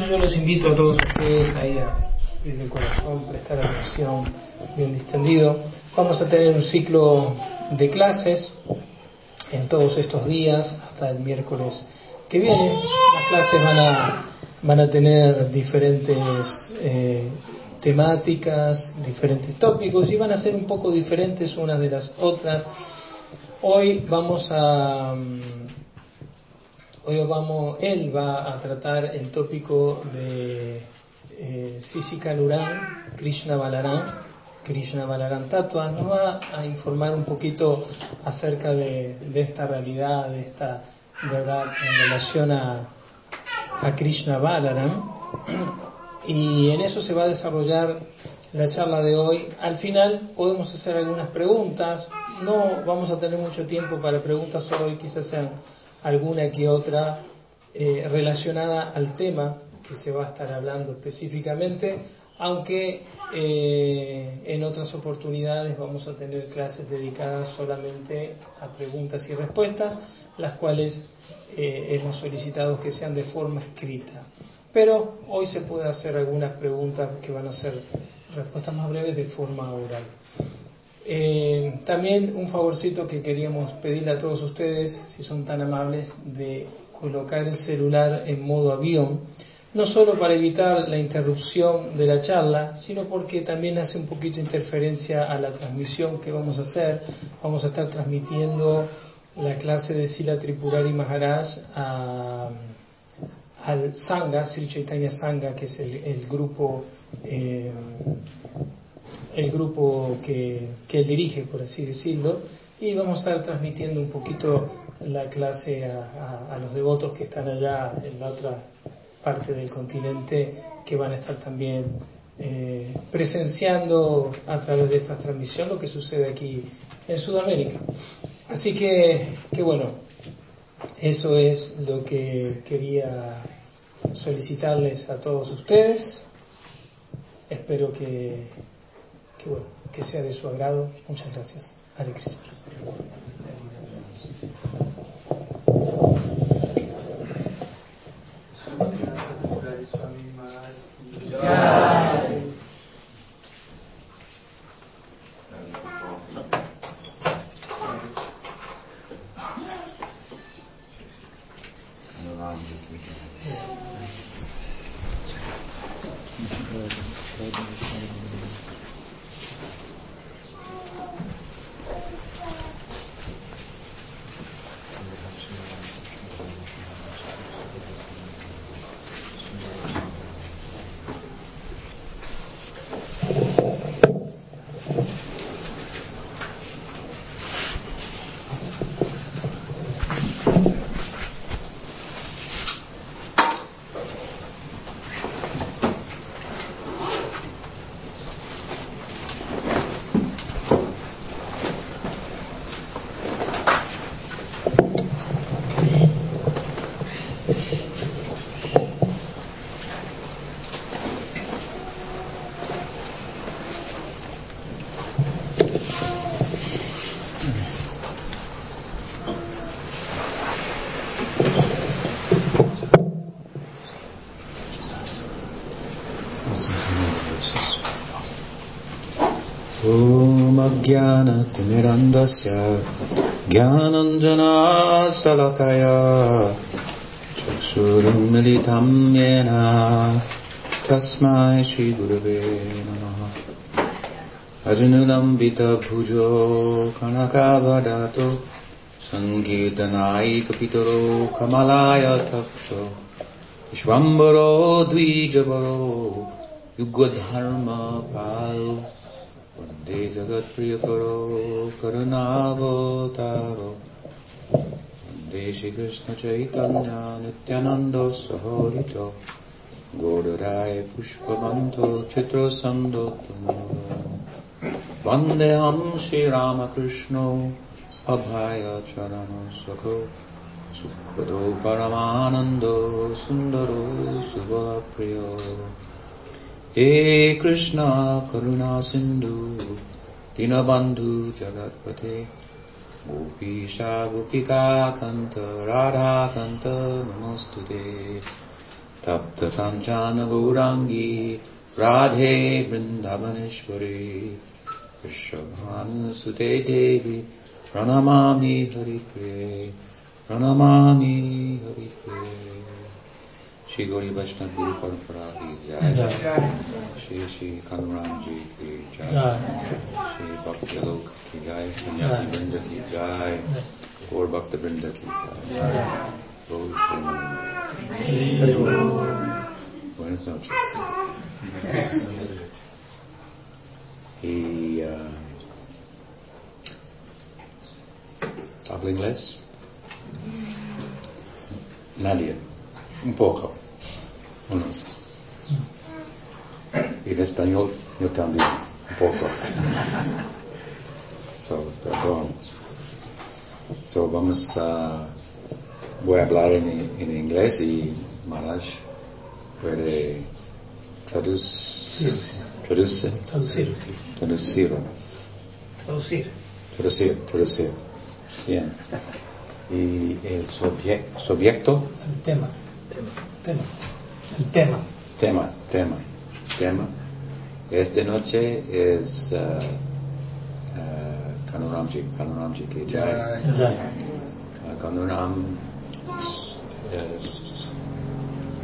yo los invito a todos ustedes ahí a abrir el corazón, prestar atención bien distendido. Vamos a tener un ciclo de clases en todos estos días hasta el miércoles que viene. Las clases van a, van a tener diferentes eh, temáticas, diferentes tópicos y van a ser un poco diferentes unas de las otras. Hoy vamos a Hoy vamos, él va a tratar el tópico de eh, Sisika Krishna Balaram, Krishna Balaram Tatua, nos va a informar un poquito acerca de, esta realidad, de esta verdad en relación a, Krishna Balaram. Y en eso se va a desarrollar la charla de hoy. Al final podemos hacer algunas preguntas. No vamos a tener mucho tiempo para preguntas, hoy quizás sean alguna que otra eh, relacionada al tema que se va a estar hablando específicamente, aunque eh, en otras oportunidades vamos a tener clases dedicadas solamente a preguntas y respuestas, las cuales eh, hemos solicitado que sean de forma escrita. Pero hoy se puede hacer algunas preguntas que van a ser respuestas más breves de forma oral. Eh, también un favorcito que queríamos pedirle a todos ustedes, si son tan amables, de colocar el celular en modo avión, no solo para evitar la interrupción de la charla, sino porque también hace un poquito interferencia a la transmisión que vamos a hacer. Vamos a estar transmitiendo la clase de Sila Tripurari Maharaj al Sangha, Sri Chaitanya Sangha, que es el, grupo eh, el grupo que, él dirige, por así decirlo, y vamos a estar transmitiendo un poquito la clase a, los devotos que están allá en la otra parte del continente, que van a estar también eh, presenciando a través de esta transmisión lo que sucede aquí en Sudamérica. Así que, que bueno, eso es lo que quería solicitarles a todos ustedes. Espero que que bueno, que sea de su agrado. Muchas gracias. Hare Krishna. ज्ञानतिमिरन्दस्य ज्ञानञ्जनाशलकया चक्षुरुन्मिलितं येन तस्मै श्रीगुरवे नमः। अजनुलम्बितभुजो कनकावदातो सङ्गीर्तनायिकपितरो कमलाय तक्षो विश्वम्बरो द्विजवरो युगधर्मपालो वंदे जगत्प्रियकरो करुणावतारो। वंदे श्रीकृष्णचैतन्या नित्यानन्दो सहोरितो गौडराय पुष्पबन्धो चित्रसन्दोत्तमो। वन्देऽहं श्रीरामकृष्णो अभाय चरणो सखो। सुखदो परमानन्दो सुन्दरो सुबलप्रियो हे कृष्णा करुणा सिन्धु दिनबन्धु जगत्पते गोपीशा गोपिकान्त राधाकान्त नमस्तु ते तप्तकाञ्चानगौराङ्गी राधे वृन्दावनेश्वरी विश्वभानुसुते सुते देवी प्रणमामि हरिप्रे प्रणमामि हरिप्रे श्री गौरी वैष्णव गुरु परंपरा की जय श्री श्री कानूराम जी की जय श्री भक्त लोक की जय सन्यासी वृंद की जय और भक्त वृंद की जय Buenas noches. Y uh, habla inglés. Nadie. Un poco. Unos. Y en español yo también. Un poco. So, perdón. So, vamos a... Voy a hablar en, en inglés y Maharaj puede traducir. Traduce. Traducir. Traducir. Traducir. Traducir. Traducir. Bien. Y el subje- sujeto, El tema. Tema. El tema. tema, tema, tema. Esta noche es uh, uh, Kanuramji. Uh, Kanuram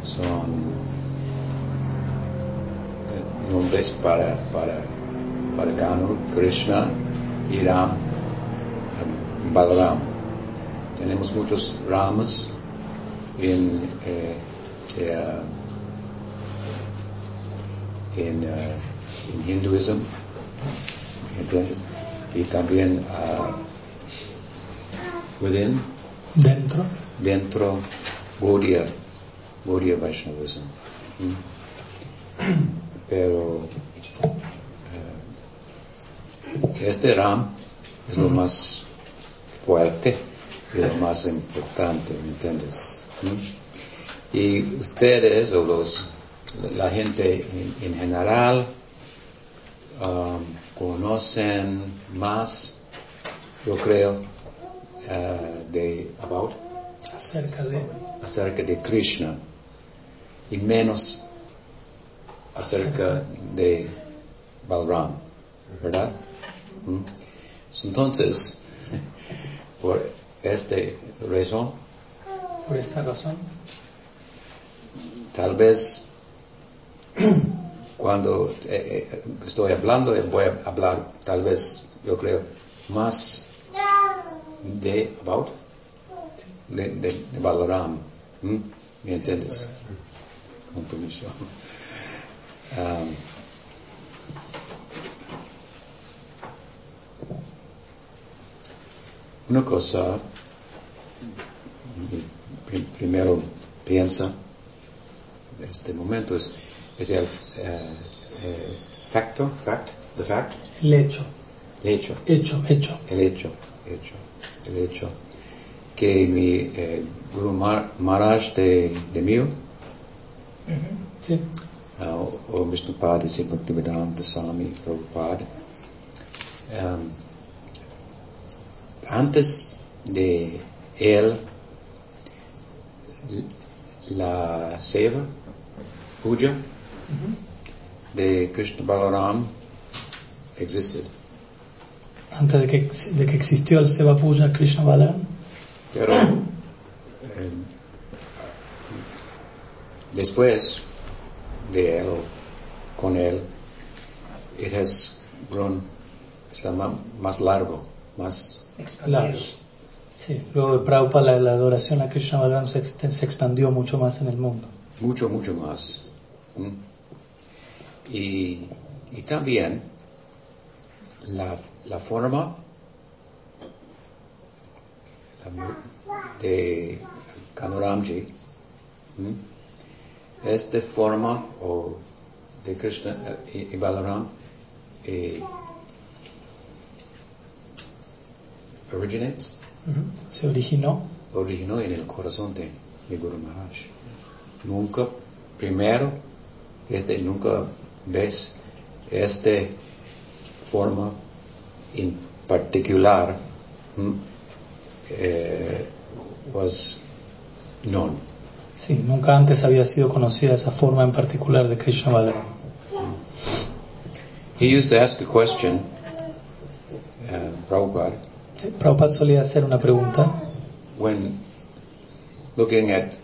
son eh, nombres para, para, para Kanu, Krishna y Ram, Balaram. Tenemos muchos Ramas en, eh, eh, en, eh, en hinduismo, ¿entiendes? Y también ah, within, Dentro. dentro Gaudiya, Gaudiya Vaishnavism. ¿Mm? Pero eh, este Ram es lo más fuerte y lo más importante, ¿me entiendes? ¿Mm? Y ustedes o los, la gente en, en general um, conocen más, yo creo, eh, de about Acerca de. acerca de Krishna y menos acerca de Balram, ¿verdad? ¿Mm? Entonces, por esta razón, Por esta razón. tal vez cuando eh, eh, estoy hablando, eh, voy a hablar tal vez, yo creo, más de about de, de, de Balaram. ¿Mm? ¿Me entiendes? Con permiso. Um, una cosa, pri- primero piensa, en este momento es, es el eh, facto, fact, the fact, El hecho. el hecho, Hecho. Hecho. el hecho, hecho, el hecho, que mi eh, Guru Mar- Maharaj de, de mío, Sí. uh, o Vishnupada y Bhaktivedanta Swami Prabhupada, um, antes de él, la seva, puja de Krishna Balaram existed. Antes de que, de que existió el Seva Puja Krishna Balaram. Pero eh, después de él, con él, it has grown, está más largo, más, Largo. Sí. Luego de Prabhupada la, la adoración a Krishna Balaram se, se expandió mucho más en el mundo. mucho, mucho más. ¿Mm? Y, y también la, la forma de Kanuramji es de forma o de Krishna eh, y, Balaram eh, originates, Se originó. Originó en el corazón de, de Guru Maharaj. Nunca, primero, este, nunca ves esta forma en particular hmm, eh, was known. Sí, nunca antes había sido conocida esa forma en particular de Krishna Balaram. He used to ask a question, uh, Prabhupada, Sí, Prabhupada solía hacer una pregunta when looking at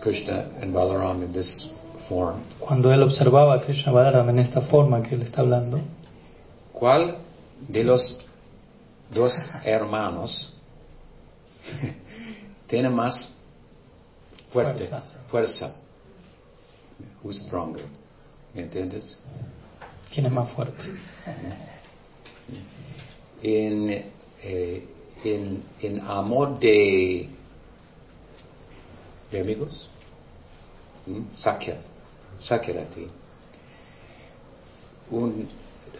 Krishna and Balaram in this form, cuando él observaba a Krishna Balaram en esta forma que él está hablando. ¿cuál de los dos hermanos tiene más fuerte Fuerza. fuerza? Who's stronger? ¿Me entiendes? ¿Quién es más fuerte? En, eh, en, en amor de, de amigos, ¿m? Sakya, Sakyarati, un,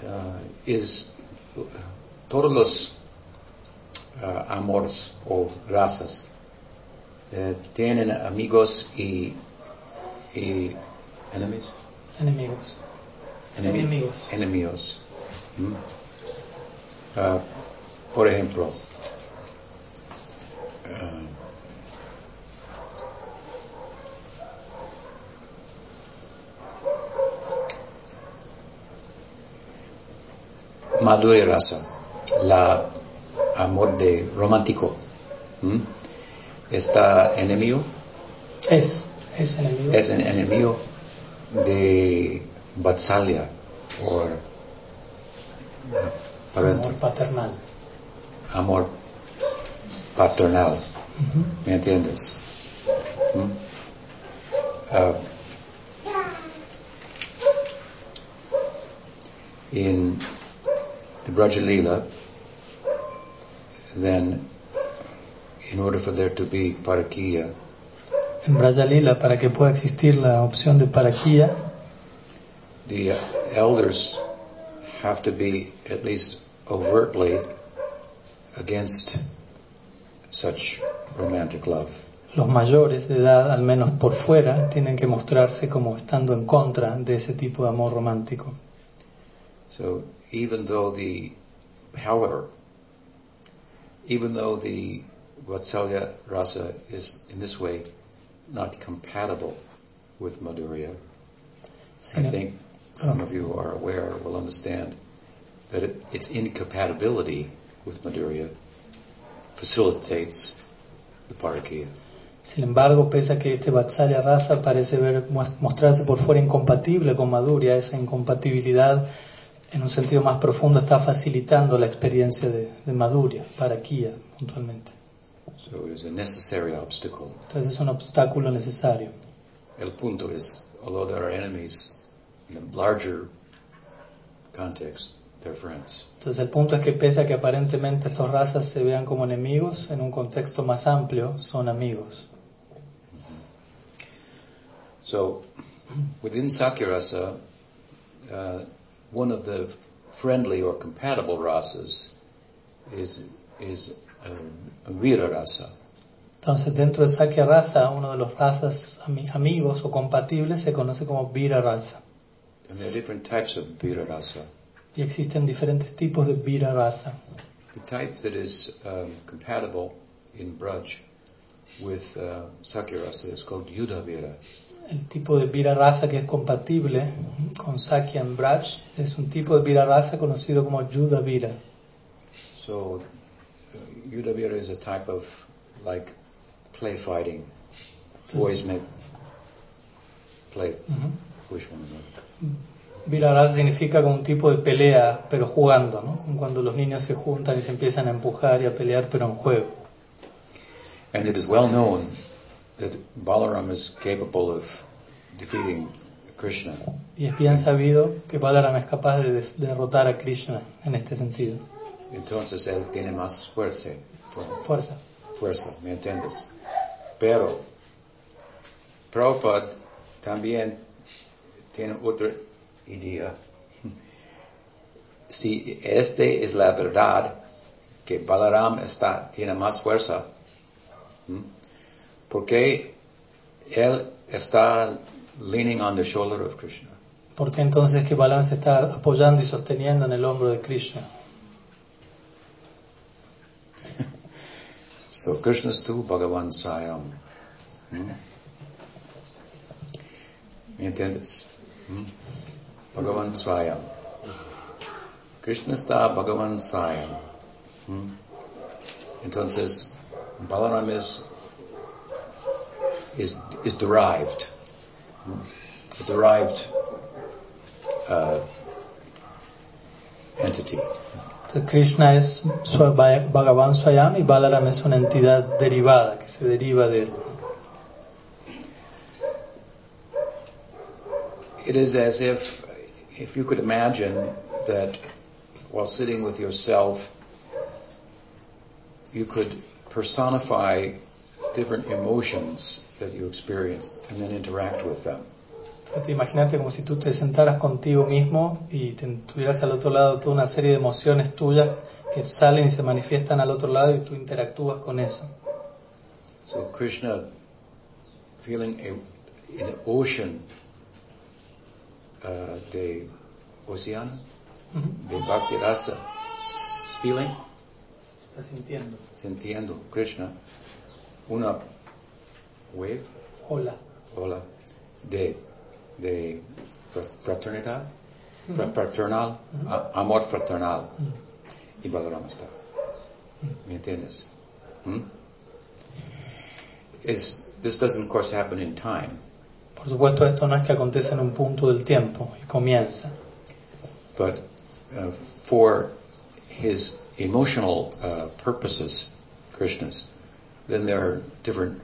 ah, es uh, todos los ah, amores o razas eh, tienen amigos y, y enemies. Enemigos. Enemi- Enemigos. Enemigos. ¿Mm? Ah, por ejemplo, Madhurya Rasa, la amor de romántico, ¿Mm? está enemigo, Es, es enemigo. es un enemigo de Vatsalya o Amor paternal. amor paternal. ¿me entiendes? ¿Mm? Ah, in the Brajalila, then in order for there to be parakiya, En Brajalila, para que pueda existir la opción de paraquía, the uh, elders have to be at least overtly against such romantic love. los mayores de edad, al menos por fuera, tienen que mostrarse como estando en contra de ese tipo de amor romántico. So even though the, however, even though the Vatsalya rasa is in this way not compatible with Madhurya, I think some of you are aware, will understand that it, its incompatibility with Madhurya facilitates the Parakiya. sin embargo, pese a que este Vatsalya Rasa parece ver, mostrarse por fuera incompatible con Madhurya, esa incompatibilidad en un sentido más profundo está facilitando la experiencia de, de Madhurya, paraquía puntualmente. So it is a necessary obstacle. Entonces es un obstáculo necesario. El punto is, although there are enemies in the larger context, they're friends. Entonces el punto es que pese a que aparentemente estas razas se vean como enemigos, en un contexto más amplio son amigos. So within Sakyarasa, uh, one of the friendly or compatible rasas is is uh, Vira rasa. Entonces dentro de Sakya Rasa, uno de los razas ami- amigos o compatibles se conoce como Vira Rasa. And there are different types of Vira rasa. Y existen diferentes tipos de Vira Rasa. The type that is um, compatible in Braj with uh, Sakyarasa is called Yudhavira. El tipo de Vira Rasa que es compatible con Sakya en Braj es un tipo de Vira Rasa conocido como Yuda Vira. So uh, Yudhavira is a type of like play fighting. Boys may play with one another. Vira significa como un tipo de pelea, pero jugando, ¿no? Como cuando los niños se juntan y se empiezan a empujar y a pelear, pero en juego. And it is well known that Balaram is capable of defeating Krishna. Y es bien sabido que Balaram es capaz de de- derrotar a Krishna en este sentido. Entonces él tiene más fuerza. fu- Fuerza. Fuerza, ¿me entiendes? Pero Prabhupada también tiene otra idea. Si este es la verdad, que Balaram está, tiene más fuerza. ¿Por qué él está leaning on the shoulder of Krishna? ¿Por qué entonces que Balaram se está apoyando y sosteniendo en el hombro de Krishna? So Krishna's tu Bhagavan Sayam. Hmm? ¿Me entiendes? ¿Mm? Bhagavan Swayam. Krishna está Bhagavan Swayam. ¿Mm? Entonces, Balaram is, is, is derived. A derived uh, entity. Krishna es Swa- Bhagavan Swayam y Balaram es una entidad derivada que se deriva de él. It is as if, if you could imagine that while sitting with yourself, you could personify different emotions that you experienced and then interact with them. Imagínate como si tú te sentaras contigo mismo y te tuvieras al otro lado toda una serie de emociones tuyas que salen y se manifiestan al otro lado y tú interactúas con eso. So Krishna feeling a, an ocean uh, de ocean, Ujú. de Bhakti Rasa, feeling, Se está sintiendo. sintiendo Krishna, una wave, Hola. hola, de, de fra- fraternidad, fra- fraternal, a- amor fraternal, y Balarama está. ¿Me entiendes? ¿Mm? Is, this doesn't of course happen in time, Por supuesto, esto no es que acontece en un punto del tiempo y comienza. but uh, for his emotional uh, purposes, Krishna's, then there are different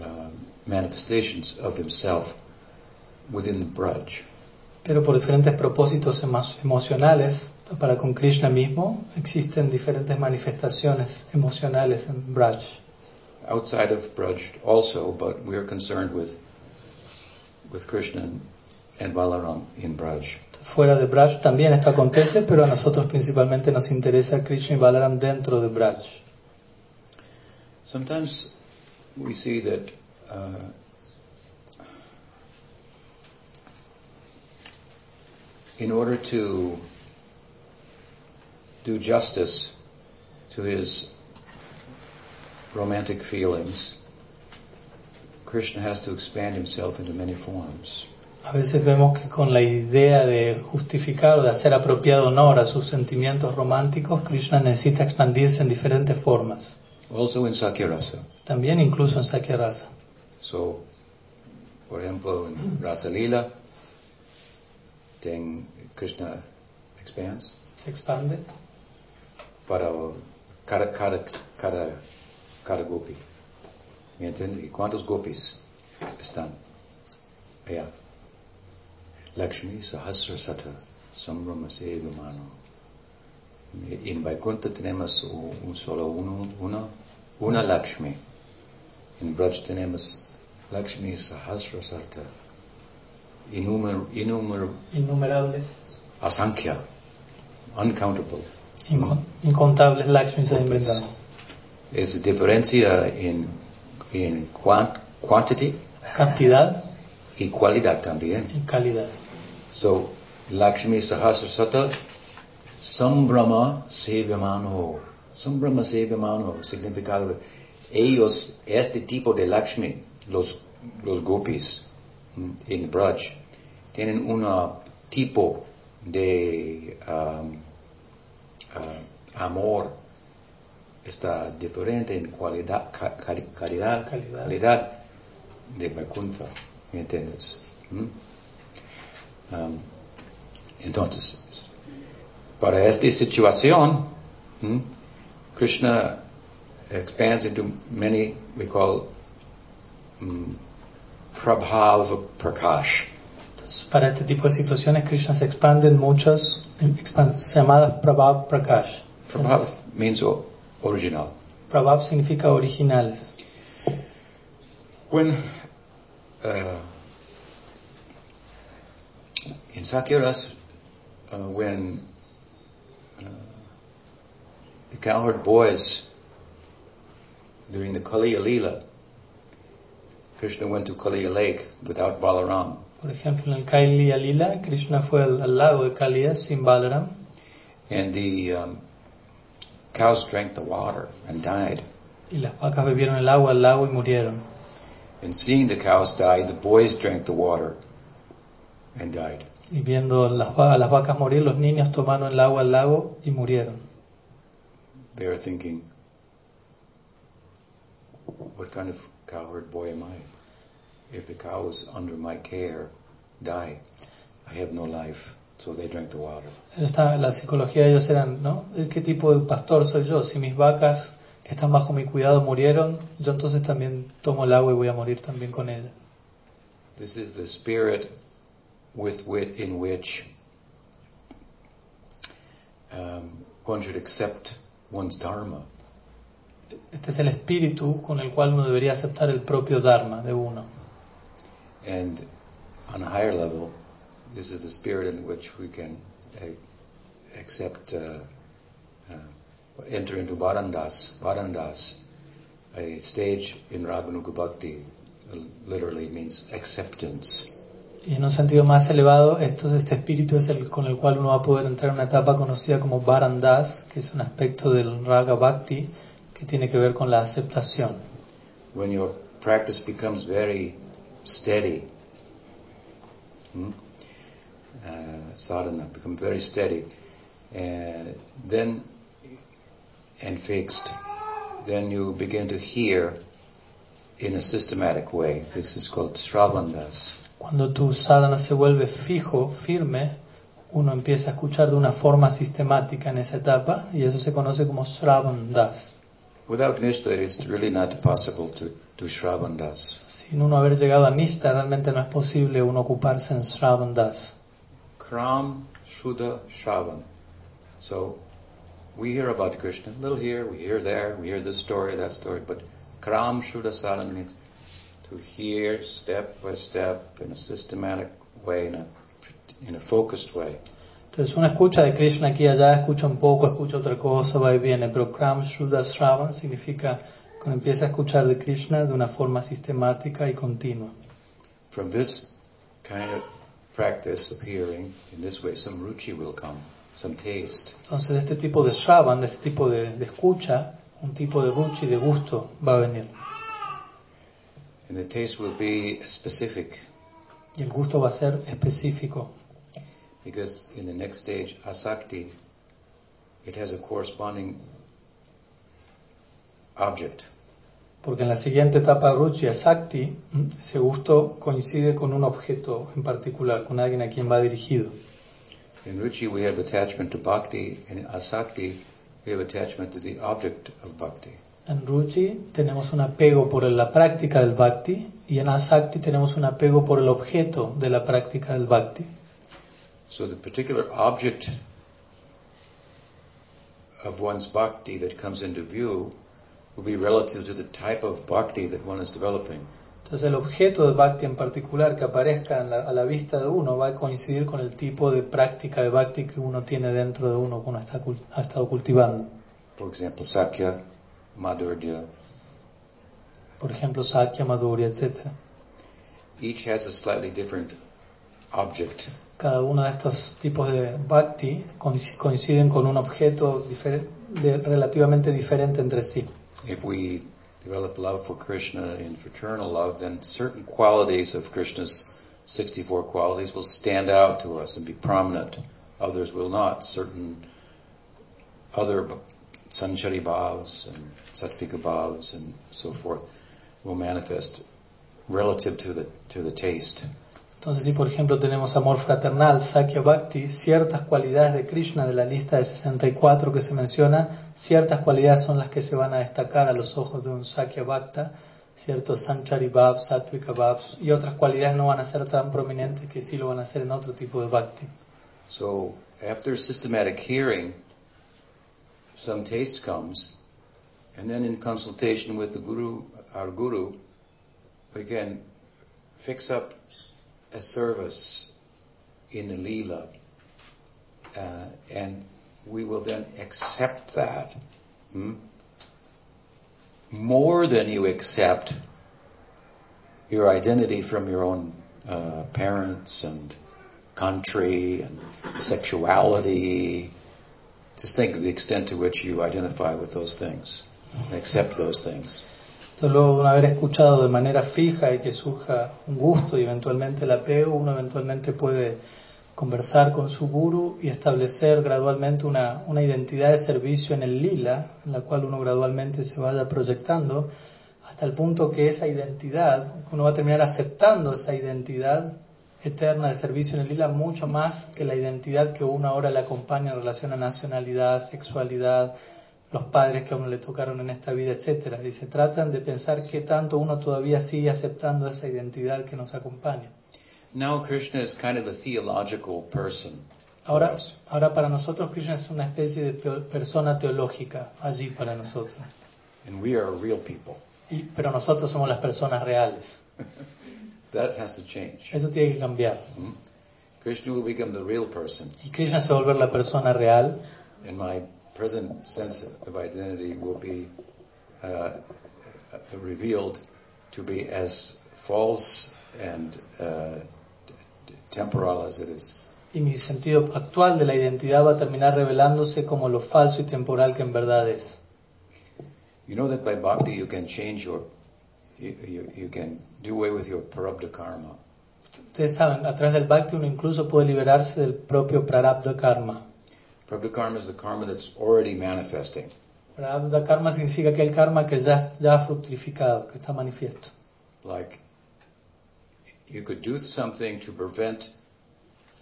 uh, manifestations of himself within the Braj. Pero por diferentes propósitos emo- emocionales, para con Krishna mismo, existen diferentes manifestaciones emocionales en Braj. Outside of Braj also, but we are concerned with with Krishna and, and Balaram in Braj. Fuera de Braj también esto acontece, pero a nosotros principalmente nos interesa Krishna y Balaram dentro de Braj. Sometimes we see that uh, in order to do justice to his romantic feelings, Krishna has to expand himself into many forms. A veces vemos que con la idea de justificar o de hacer apropiado honor a sus sentimientos románticos, Krishna necesita expandirse en diferentes formas, Also in Sakyarasa. también incluso en Sakyarasa. So, por ejemplo, en Rasa Lila, then Krishna expands Se expande para cada, cada, cada, cada gopi. ¿Me entiendes? ¿Y cuántos gopis están allá? Lakshmi Sahasrasata Sambrama Sevamano. En Vaikuntha tenemos un solo uno, uno, una Lakshmi. En Braj tenemos Lakshmi Sahasrasata. Innumer, innumer, innumerables, asankhya, uncountable. inco- incontables Lakshmis se inventado. Es diferencia en, en quan- quantity Cantidad y cualidad también. y calidad. So, Lakshmi Sahasrasata, Sambrama Sevyamano. Sambrama Sevyamano, significado. Ellos, este tipo de Lakshmi, los, los gopis mm, en Braj, tienen un tipo de um, uh, amor. Está diferente en cualidad, ca- cali- calidad, Calidad. calidad de Vaikuntha. ¿Me entiendes? ¿Mm? Um, entonces, para esta situación, ¿m? Krishna expands into many, we call um, Prabhava Prakash. Entonces, para este tipo de situaciones, Krishna se expande en muchas llamadas Prabhav Prakash. Prabhava means original. Prabhav significa originales. When uh, in Sakyaras, uh, when the cowherd boys during the Kaliya Leela, Krishna went to Kaliya Lake without Balaram, Por ejemplo, en el Kailiya Lila, Krishna fue al, al lago de Kaliya sin Balaram and the um, cows drank the water and died. y las vacas bebieron el agua al lago y murieron. And seeing the cows die, the boys drank the water and died. Y viendo las, a las vacas morir, los niños tomaron el agua al lago y murieron. They are thinking, what kind of cowherd boy am I? If the cows under my care die, I have no life. So they drank the water. La psicología de ellos eran, ¿no? ¿Qué tipo de pastor soy yo? Si mis vacas que están bajo mi cuidado murieron, yo entonces también tomo el agua y voy a morir también con ella. This is the spirit with wit in which um, one should accept one's dharma. Este es el espíritu con el cual uno debería aceptar el propio Dharma de uno. And on a higher level, this is the spirit in which we can uh, accept, uh, uh, enter into Bharandas. Bharandas, a stage in Raganuga Bhakti, uh, literally means acceptance. Y en un sentido más elevado, esto, este espíritu es el con el cual uno va a poder entrar en una etapa conocida como Barandas, que es un aspecto del Raga Bhakti que tiene que ver con la aceptación. When your practice becomes very steady, hmm, uh, sadhana becomes very steady, and then and fixed, then you begin to hear in a systematic way. This is called Shravandas. Cuando tu sadhana se vuelve fijo, firme, uno empieza a escuchar de una forma sistemática en esa etapa y eso se conoce como Shravan Das. Without Nishta, it is really not possible to do Shravandas. Sin uno haber llegado a Nishta, realmente no es posible uno ocuparse en Shravan Das. Kram Shuddha Shravan. So we hear about Krishna, a little here, we hear there, we hear this story, that story, but Kram Shuddha Sadhana means to hear step by step in a systematic way, in a, in a focused way. Entonces uno escucha de Krishna aquí y allá, escucha un poco, escucha otra cosa, va y viene, pero Kram Shuddha Shravan significa que uno empieza a escuchar de Krishna de una forma sistemática y continua. From this kind of practice of hearing, in this way, some ruchi will come, some taste. Entonces de este tipo de Shravan, de este tipo de, de escucha, un tipo de ruchi, de gusto va a venir. And the taste will be specific, Y el gusto va a ser específico, because in the next stage, asakti, it has a corresponding object. porque en la siguiente etapa ruchi, Sakti, ese gusto coincide con un objeto en particular, con alguien a quien va dirigido. In ruchi, we have attachment to bhakti, and in asakti, we have attachment to the object of bhakti. En Ruchi tenemos un apego por la práctica del Bhakti y en Asakti tenemos un apego por el objeto de la práctica del Bhakti. So the particular object of one's bhakti that comes into view will be relative to the type of bhakti that one is developing. Entonces el objeto de Bhakti en particular que aparezca la- a la vista de uno va a coincidir con el tipo de práctica de Bhakti que uno tiene dentro de uno, que uno está ha estado cultivando. For example, Sakya, Madhurya, Por ejemplo, Sakya, Madhurya, etc. each has a slightly different object. Cada uno de estos tipos de Bhakti coinciden con un objeto difer- de- relativamente diferente entre sí. If we develop love for Krishna in fraternal love, then certain qualities of Krishna's 64 qualities will stand out to us and be prominent. Others will not. Certain other sanchari bhavs and sattvika bhavs and so forth will manifest relative to the, to the taste. Entonces, si por ejemplo tenemos amor fraternal, Sakya Bhakti, ciertas cualidades de Krishna de la lista de 64 que se menciona, ciertas cualidades son las que se van a destacar a los ojos de un Sakya Bhakta, ciertos Sanchari Sattvika Bhavs, y otras cualidades no van a ser tan prominentes que sí lo van a hacer en otro tipo de Bhakti. So after systematic hearing, some taste comes, and then in consultation with the guru, our guru, we can fix up a service in the lila, uh, and we will then accept that hmm, more than you accept your identity from your own uh, parents and country and sexuality. Just think of the extent to which you identify with those things accept those things. Entonces, luego de haber escuchado de manera fija y que surja un gusto y eventualmente el apego, uno eventualmente puede conversar con su guru y establecer gradualmente una, una identidad de servicio en el lila, en la cual uno gradualmente se vaya proyectando, hasta el punto que esa identidad, uno va a terminar aceptando esa identidad eterna de servicio en el lila mucho más que la identidad que uno ahora le acompaña en relación a nacionalidad, sexualidad, los padres que a uno le tocaron en esta vida, etcétera. Se tratan de pensar qué tanto uno todavía sigue aceptando esa identidad que nos acompaña. Now Krishna is kind of a theological person. Ahora, ahora para nosotros Krishna es una especie de persona teológica allí para nosotros. And we are real people. Y- pero nosotros somos las personas reales. That has to change. Eso tiene que cambiar. Hmm? Krishna will become the real person, Y Krishna se va a volver la persona real and my present sense of identity will be uh, revealed to be as false and uh, temporal as it is. y mi sentido actual de la identidad va a terminar revelándose como lo falso y temporal que en verdad es. You know that by bhakti you can change your, you, you, you can do away with your parabdha karma. Ustedes saben, a través del bhakti uno incluso puede liberarse del propio prarabdha karma. Prabdha karma is the karma that's already manifesting. Prarabdha karma significa que el karma que ya, ya ha fructificado, que está manifiesto. Like, you could do something to prevent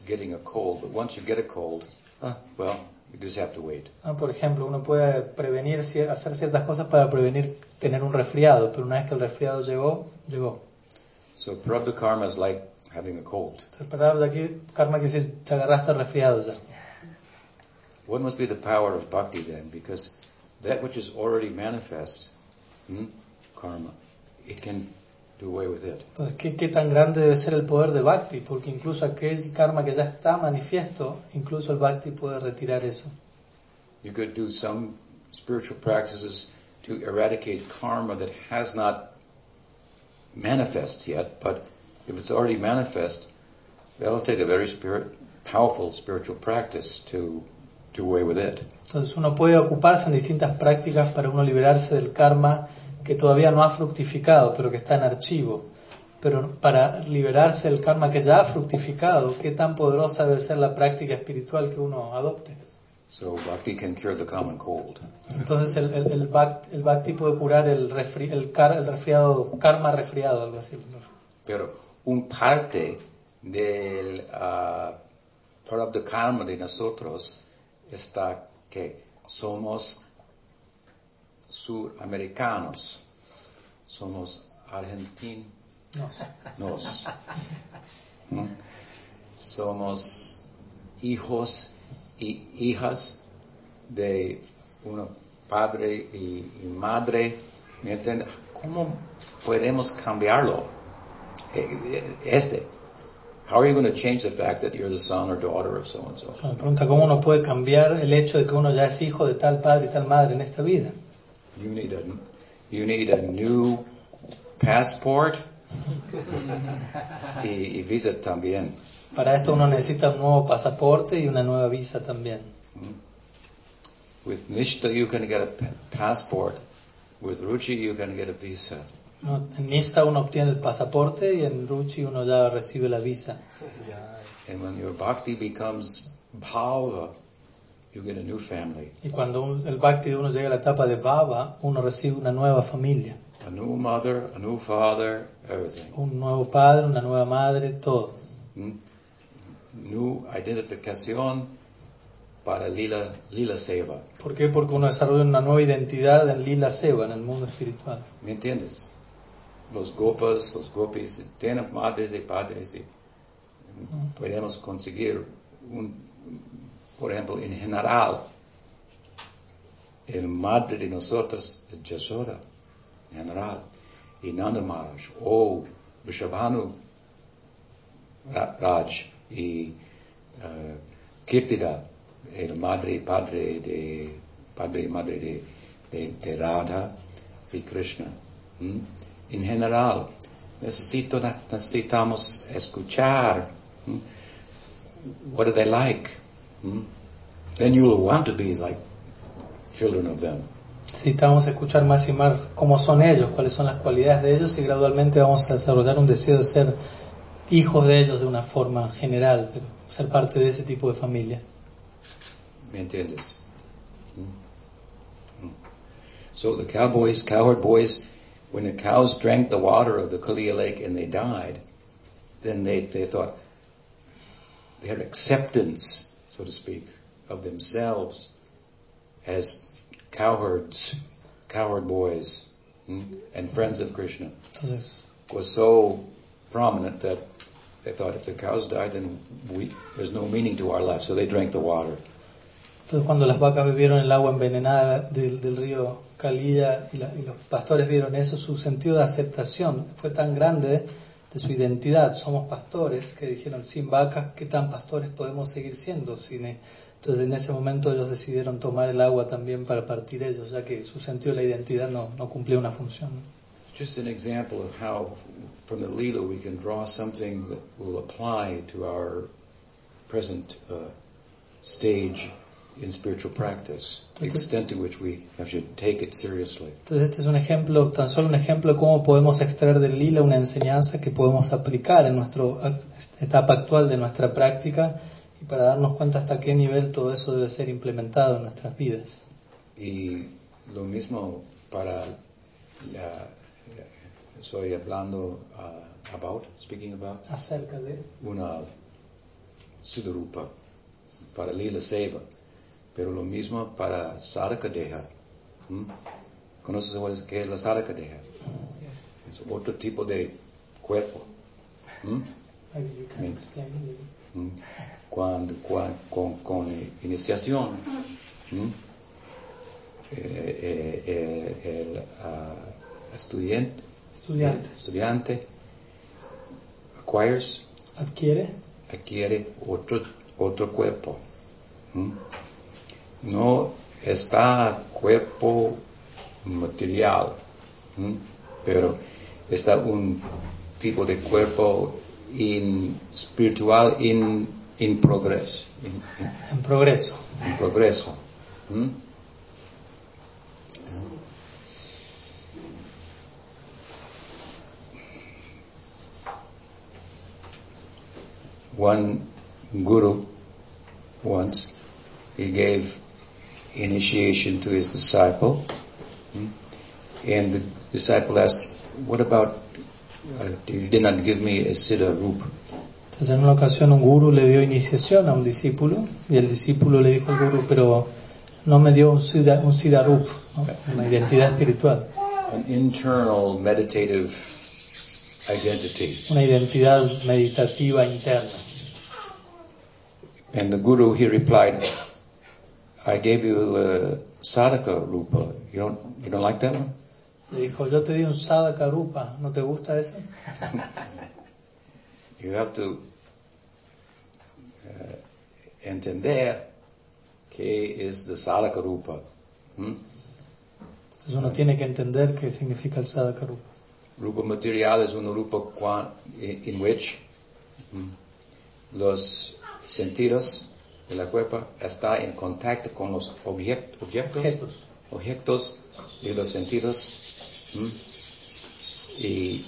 getting a cold, but once you get a cold, uh, well, you just have to wait. Ah, Por ejemplo, uno puede prevenir, hacer ciertas cosas para prevenir tener un resfriado, pero una vez que el resfriado llegó, llegó. So prabdha karma is like having a cold. El karma quiere decir, te agarraste resfriado ya. What must be the power of bhakti then? Because that which is already manifest, hmm, karma, it can do away with it. Entonces, ¿qué, qué tan grande debe ser el poder de Bhakti? Porque incluso aquel karma que ya está manifiesto, incluso el Bhakti puede retirar eso. You could do some spiritual practices to eradicate karma that has not manifest yet, but if it's already manifest, that'll take a very spirit, powerful spiritual practice to do away with it. Entonces uno puede ocuparse en distintas prácticas para uno liberarse del karma que todavía no ha fructificado, pero que está en archivo. Pero para liberarse del karma que ya ha fructificado, ¿qué tan poderosa debe ser la práctica espiritual que uno adopte? So bhakti can cure the common cold. Entonces el, el, el, bhakti, el bhakti puede curar el, resfri- el, car- el resfriado, karma resfriado, algo así. Pero un parte del uh, karma de nosotros está que somos suramericanos, somos argentinos, No. ¿Mm? somos hijos y hijas de un padre y, y madre, ¿me entiendes? ¿Cómo podemos cambiarlo? Eh, eh, Este. How are you going to change the fact that you're the son or daughter of so and so? Me pregunta cómo uno puede cambiar el hecho de que uno ya es hijo de tal padre y tal madre en esta vida. You need a you need a new passport y, y visa también. Para esto uno necesita un nuevo pasaporte y una nueva visa también. With Nishta you can get a passport. With Ruchi you can get a visa. ¿No? En Nishta uno obtiene el pasaporte y en Ruchi uno ya recibe la visa. And when your bhakti becomes bhava, you get a new family, Y cuando un- el bhakti de uno llega a la etapa de Baba, uno recibe una nueva familia, a new mother, a new father, everything. un nuevo padre, una nueva madre, todo. Hmm? New identificación para lila lila seva. ¿Por qué? Porque uno desarrolla una nueva identidad en Lila Seva, en el mundo espiritual. ¿Me entiendes? Los gopas, los gopis, tienen madres y padres y podemos conseguir un, por ejemplo, en general, el madre de nosotros es Yashoda, en general, y Nanda Maharaj, o Vrishabhanu Ra- Raj, y uh, Kirtida, el madre y padre de, padre y madre de, de, Radha y Krishna. En general, necesito, necesitamos escuchar. What do they like? Then you will want to be like children of them. Necesitamos escuchar más y más cómo son ellos, cuáles son las cualidades de ellos y gradualmente vamos a desarrollar un deseo de ser hijos de ellos de una forma general, pero ser parte de ese tipo de familia. ¿Me entiendes? So the cowboys, cowherd boys, when the cows drank the water of the Kalia Lake and they died, then they, they thought they had acceptance, so to speak, of themselves as cowherds, cowherd boys, hmm, and friends of Krishna. Entonces, Was so prominent that they thought if the cows died, then we, there's no meaning to our life. So they drank the water. Entonces cuando las vacas bebieron el agua envenenada del, del río Calilla y, la- y los pastores vieron eso, su sentido de aceptación fue tan grande de su identidad. Somos pastores que dijeron, sin vacas, ¿qué tan pastores podemos seguir siendo? Sin e-". entonces en ese momento ellos decidieron tomar el agua también para partir ellos, ya que su sentido de la identidad no, no cumplía una función. Just an example of how, from the Leela, we can draw something that will apply to our present uh, stage in spiritual practice, the extent to which we have to take it seriously. Entonces este es un ejemplo, tan solo un ejemplo de cómo podemos extraer del lila una enseñanza que podemos aplicar en nuestra etapa actual de nuestra práctica y para darnos cuenta hasta qué nivel todo eso debe ser implementado en nuestras vidas. Y lo mismo para la, estoy hablando uh, about, speaking about, Acerca de... una Siddharupa, para Lila Seva, pero lo mismo para Sadhaka Deha. ¿Mm? ¿Conoces qué es la Sadhaka Deha? Es otro tipo de cuerpo. ¿Mm? ¿Mm? Cuando, cuan- con, con iniciación, ¿Mm? eh, eh, eh, el ah, estudiante, Estudiante. estudiante acquires Adquiere adquiere otro, otro cuerpo. No está cuerpo material, pero está un tipo de cuerpo in, espiritual in, in progreso. In, en progreso. in progreso. One guru once he gave initiation to his disciple, and the disciple asked, "What about? Uh, you did not give me a siddha roop." Entonces en una ocasión un gurú le dio iniciación a un discípulo y el discípulo le dijo al gurú, pero no me dio un, siddha, un siddharup, ¿no? una identidad espiritual, An internal meditative identity. una identidad meditativa interna. And the guru he replied, "I gave you a sadhaka rupa. You don't you don't like that one?" Le dijo, yo te di un sadhaka rupa, ¿no te gusta eso? You have to uh, entender qué es the sadhaka rupa. ¿Mm? Entonces uno tiene que entender qué significa el sadhaka rupa. Rupa material es un rupa in which mm, los sentidos de la cuerpo está en contacto con los object- objetos, Objetos. objetos de los sentidos mm, y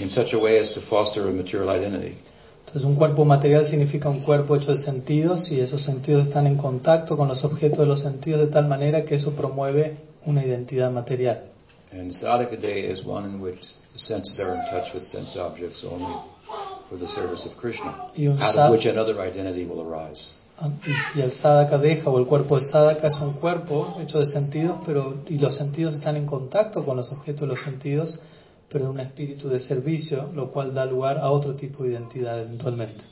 in such a way as to foster a material identity. Entonces un cuerpo material significa un cuerpo hecho de sentidos y esos sentidos están en contacto con los objetos de los sentidos de tal manera que eso promueve una identidad material. And sadhaka day is one in which the senses are in touch with sense objects only for the service of Krishna, out of which another identity will arise. Y si el sadhaka deja o el cuerpo de sadhaka es un cuerpo hecho de sentidos, pero y los sentidos están en contacto con los objetos de los sentidos, pero en un espíritu de servicio, lo cual da lugar a otro tipo de identidad eventualmente.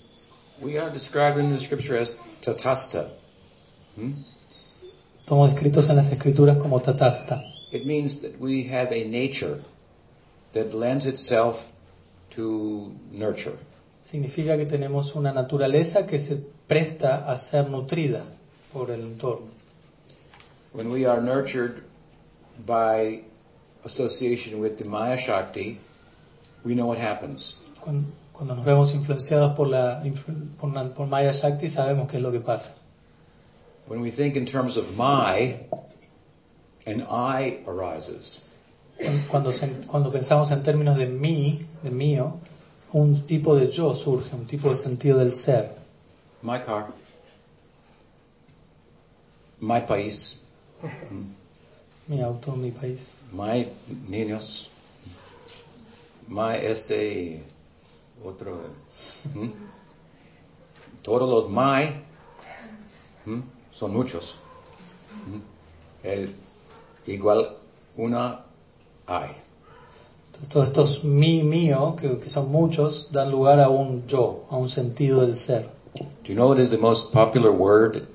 We are described in the scripture as tatasta. Hmm? Somos descritos en las escrituras como tatasta. It means that we have a nature that lends itself to nurture. Significa que tenemos una naturaleza que se presta a ser nutrida por el entorno. When we are nurtured by association with the Maya Shakti, we know what happens. Cuando, cuando nos vemos influenciados por la influ- por, la- por Maya Shakti, sabemos qué es lo que pasa. When we think in terms of my, an I arises. Cuando, cuando pensamos en términos de mí, de mío, un tipo de yo surge, un tipo de sentido del ser. My car. My país. Mi auto, mi país. My niños. My este otro. ¿Mm? Todos los my ¿Mm? son muchos. Igual una I. Entonces, todos estos mi, mío, que, que son muchos, dan lugar a un yo, a un sentido del ser. Do you know what is the most popular word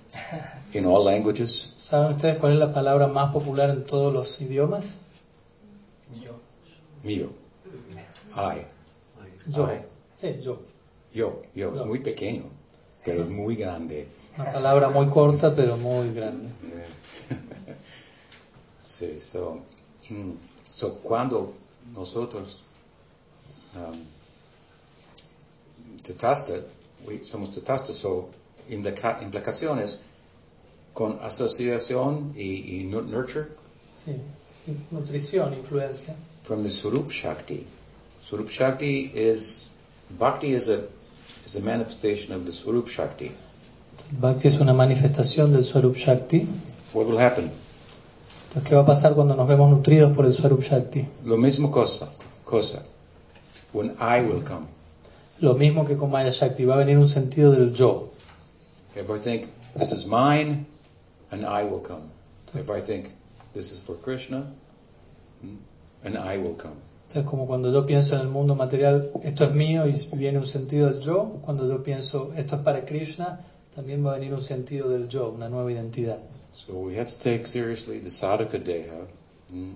in all languages? ¿Saben ustedes cuál es la palabra más popular en todos los idiomas? Mío. I. Yo. I. Sí, yo. Yo. Yo. Yo. Es muy pequeño, pero es muy grande. Una palabra muy corta pero muy grande. Sí, so, mm, so cuando nosotros um, we- somos tetasta, so implica- implicaciones con asociación y, y nu- nurture Sí. Nutrición, influencia. from the Surup Shakti. Surup Shakti is, Bhakti is a, is a manifestation of the Surup Shakti. Bhakti es una manifestación del Swarup Shakti. What will happen? Entonces, ¿qué va a pasar cuando nos vemos nutridos por el Swarup Shakti? Lo mismo cosa, cosa. When I will come. Lo mismo que con Maya Shakti, va a venir un sentido del yo. If I think this is mine, an I will come. If I think this is for Krishna, an I will come. Entonces, como cuando yo pienso en el mundo material, esto es mío y viene un sentido del yo. Cuando yo pienso, esto es para Krishna, también va a venir un sentido del yo, una nueva identidad. So we have to take seriously the sadhaka deha. hmm.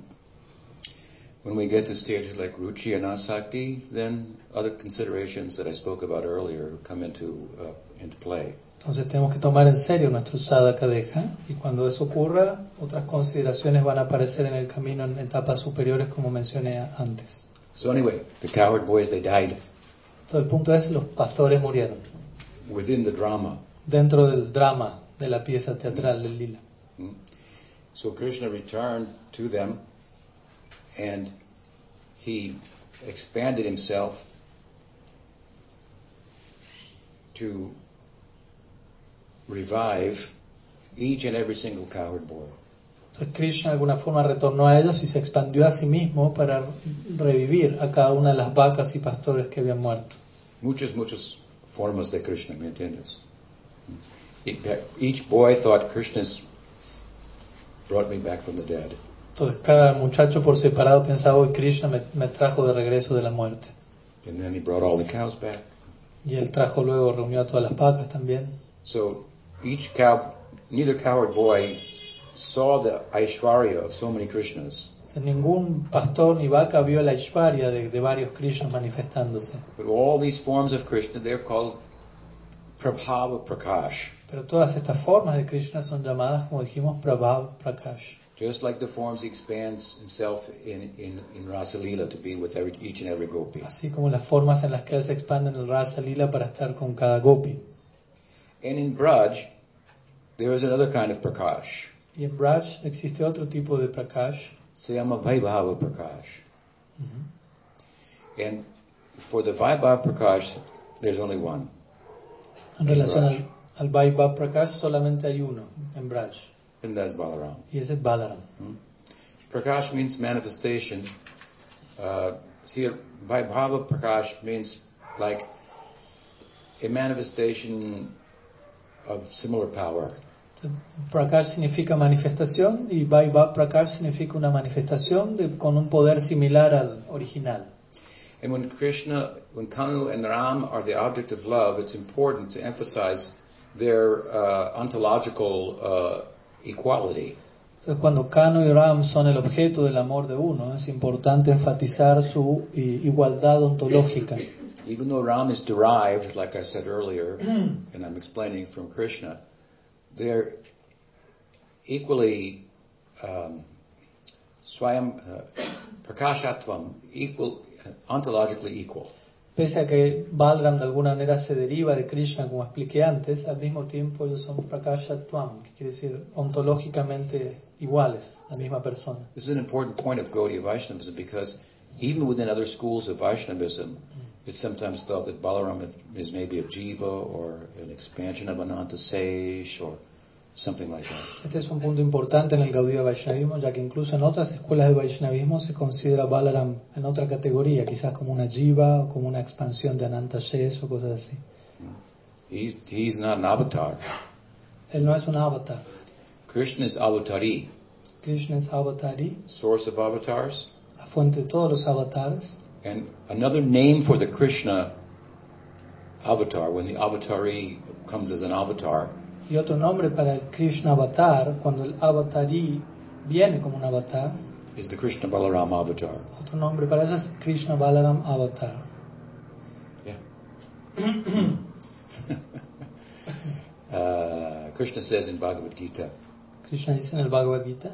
When we get to stages like ruchi and asakti, then other considerations that I spoke about earlier come into uh, into play. Entonces tenemos que tomar en serio nuestro sadhaka deja y cuando eso ocurra, otras consideraciones van a aparecer en el camino en etapas superiores como mencioné antes. So anyway, the coward boys they died Todo el punto es, los pastores murieron within the drama. dentro del drama de la pieza teatral del lila. Hmm? So Krishna returned to them and he expanded himself to revive each and every single cowherd boy. Entonces Krishna de alguna forma retornó a ellos y se expandió a sí mismo para revivir a cada una de las vacas y pastores que habían muerto. Muchas, muchas formas de Krishna, ¿me entiendes? Each boy thought Krishna's brought me back from the dead. Entonces cada muchacho por separado pensaba, hoy Krishna me, me trajo de regreso de la muerte. And then he brought all the cows back. Y él trajo luego, reunió a todas las vacas también. So each cow, neither cowherd boy saw the Aishwarya of so many Krishnas, ningún pastor ni vaca vio la Ishvarya de, de varios Krishnas manifestándose. but all these forms of Krishna, they're called Prabhava Prakash. Pero todas estas formas de Krishna son llamadas, como dijimos, Prabhav Prakash. Just like the forms he expands himself in, in, in Rasa Lila to be with every, each and every gopi. Así como las formas en las que él se expande en el Rasa Lila para estar con cada gopi. And in Braj, there is another kind of Prakash. Y en Braj existe otro tipo de Prakash. Se llama Vaibhava Prakash. And for the Vaibhava Prakash, there's only one. En relación al, al Vaibhav Prakash solamente hay uno en Braj. And that's Balaram. Y ese es Balaram. Prakash means manifestation. Uh, here, Vaibhava Prakash means like a manifestation of similar power. Prakash significa manifestación y Vaibhav Prakash significa una manifestación de- con un poder similar al original. And when Krishna, when Kanu and Ram are the object of love, it's important to emphasize their uh, ontological uh, equality. Entonces, cuando Kano y Ram son el objeto del amor de uno, es importante enfatizar su i- igualdad ontológica. Even though Ram is derived, like I said earlier, and I'm explaining from Krishna, they're equally um, swayam uh, prakashatvam, equal, ontologically equal. Pese a que Balram de alguna manera se deriva de Krishna, como expliqué antes, al mismo tiempo ellos son Prakashatvam, que quiere decir ontológicamente iguales, la misma persona. This is an important point of Gaudiya Vaishnavism because even within other schools of Vaishnavism, it's sometimes thought that Balaram is maybe a jiva or an expansion of Ananta or something like that. Este es un punto importante en el Gaudiya Vaishnavismo, ya que incluso en otras escuelas de Vaishnavismo se considera Balaram en otra categoría, quizás como una jiva o como una expansión de Ananta Shesh o cosas así. He's, he's not an avatar. Él no es un avatar. Krishna is avatari, Krishna es avatari, source of avatars. la fuente de todos los avatares. And another name for the Krishna avatar, when the avatari comes as an avatar, Y otro nombre para el Krishna avatar, cuando el avatari viene como un avatar, is the Krishna Balaram avatar. otro nombre para eso es Krishna Balaram avatar. Yeah. uh, Krishna says in Bhagavad Gita Krishna dice en el Bhagavad Gita,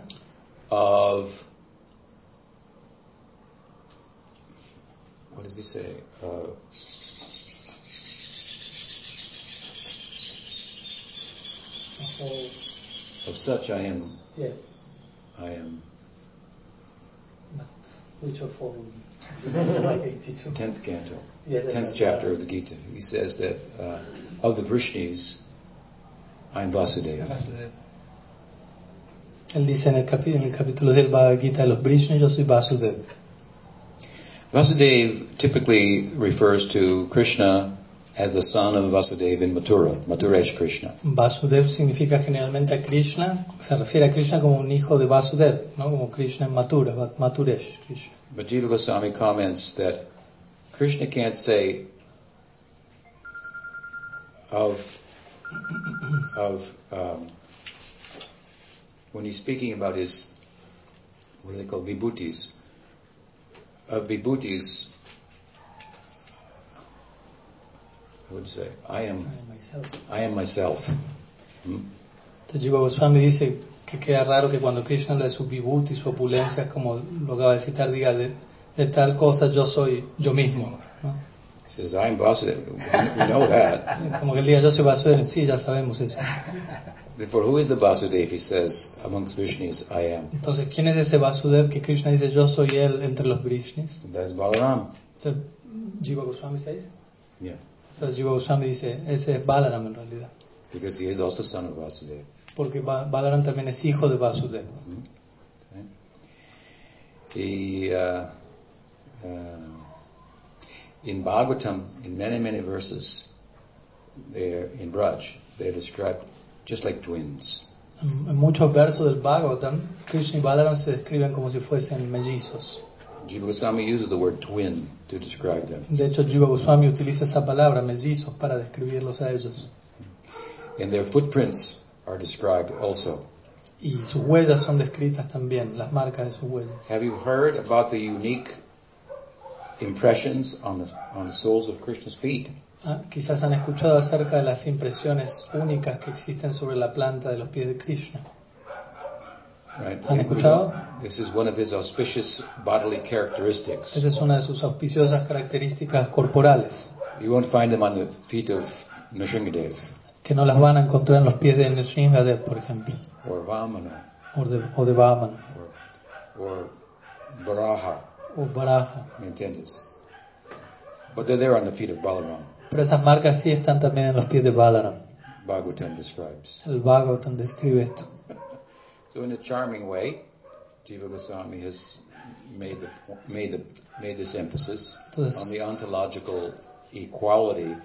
of what does he say? Uh, of such I am. yes, I am. but which of all? It's like 82. Tenth canto, Yes, yes, tenth yes. chapter of the Gita. He says that uh, of the Vrishnis, I am Vasudeva. Él dice en el, capi- en el capítulo del Bhagavad Gita los Brishna, yo soy Vasudeva. Vasudeva typically refers to Krishna as the son of Vasudeva in Mathura, Mathuresh Krishna. Vasudev significa generalmente a Krishna, se refiere a Krishna como un hijo de Vasudev, ¿no? como Krishna en Mathura, Va- Mathuresh Krishna. But Jiva Goswami comments that Krishna can't say of of um, when he's speaking about his what do they call vibhutis of vibhutis. Would say? I am I am myself. Hmm? Entonces Jiva Goswami dice que queda raro que cuando Krishna de su vibhuti, su opulencia, como lo acaba de citar, diga de, de tal cosa yo soy yo mismo. ¿no? He says, I am Vasudeva. We know that. Como que él diga yo soy Vasudeva, sí, ya sabemos eso. Therefore, who is the Vasudeva? He says, amongst Vishnus, I am. Entonces, ¿quién es ese Vasudev que Krishna dice yo soy él entre los Brishnis? That's Balaram. Entonces, Jiva Goswami ¿se dice? Yeah. Entonces Jiva Goswami dice, ese es Balaram en realidad. Because he is also son of Vasudeva. Porque Ba- Balaram también es hijo de Vasudeva. Okay. The, uh, uh, in Bhagavatam, in many, many verses, they're, in Braj, they're described just like twins. En muchos versos del Bhagavatam, Krishna y Balaram se describen como si fuesen mellizos. Jiva Goswami uses the word twin to describe them. De hecho, Jiva Goswami utiliza esa palabra, mellizos, para describirlos a ellos. And their footprints are described also. Y sus huellas son descritas también, las marcas de sus huellas. Have you heard about the unique impressions on the, on the soles of Krishna's feet? Ah, quizás han escuchado acerca de las impresiones únicas que existen sobre la planta de los pies de Krishna. Right? ¿Han escuchado? This is one of his auspicious bodily characteristics. Esa es una de sus auspiciosas características corporales, You won't find them on the feet of Nrsingadev que no las van a encontrar en los pies de Nrsimhadev, por ejemplo, or Vamana o de, o de Vaman, or, or Varaha, o Varaha. ¿me entiendes? But they're there on the feet of Balaram, Pero esas marcas sí están también en los pies de Balaram. Bhagavatam describes. El Bhagavatam describe esto. So in a charming way, Jiva Goswami has made the, made the, made this emphasis Entonces- on the ontological equality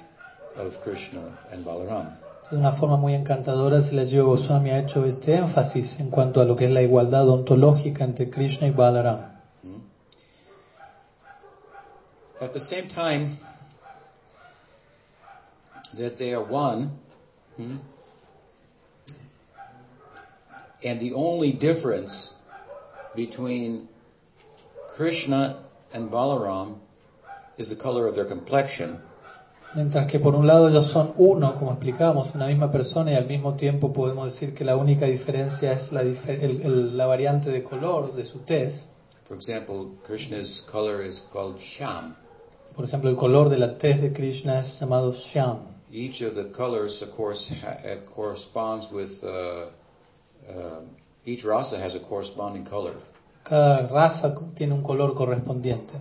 of Krishna and Balaram. De una forma muy encantadora, Jiva Goswami ha hecho este énfasis en cuanto a lo que es la igualdad ontológica entre Krishna y Balaram. Hmm? At the same time that they are one, hmm, and the only difference between Krishna and Balaram is the color of their complexion, Mientras que por un lado ellos son uno, como explicamos, una misma persona y al mismo tiempo podemos decir que la única diferencia es la, difer- el- el- la variante de color de su tez. For example, Krishna's color is called Sham. Por ejemplo, el color de la tez de Krishna es llamado Shyam. Each of the colors, of course, uh, corresponds with. Uh, uh, each rasa has a corresponding color. Cada raza tiene un color correspondiente.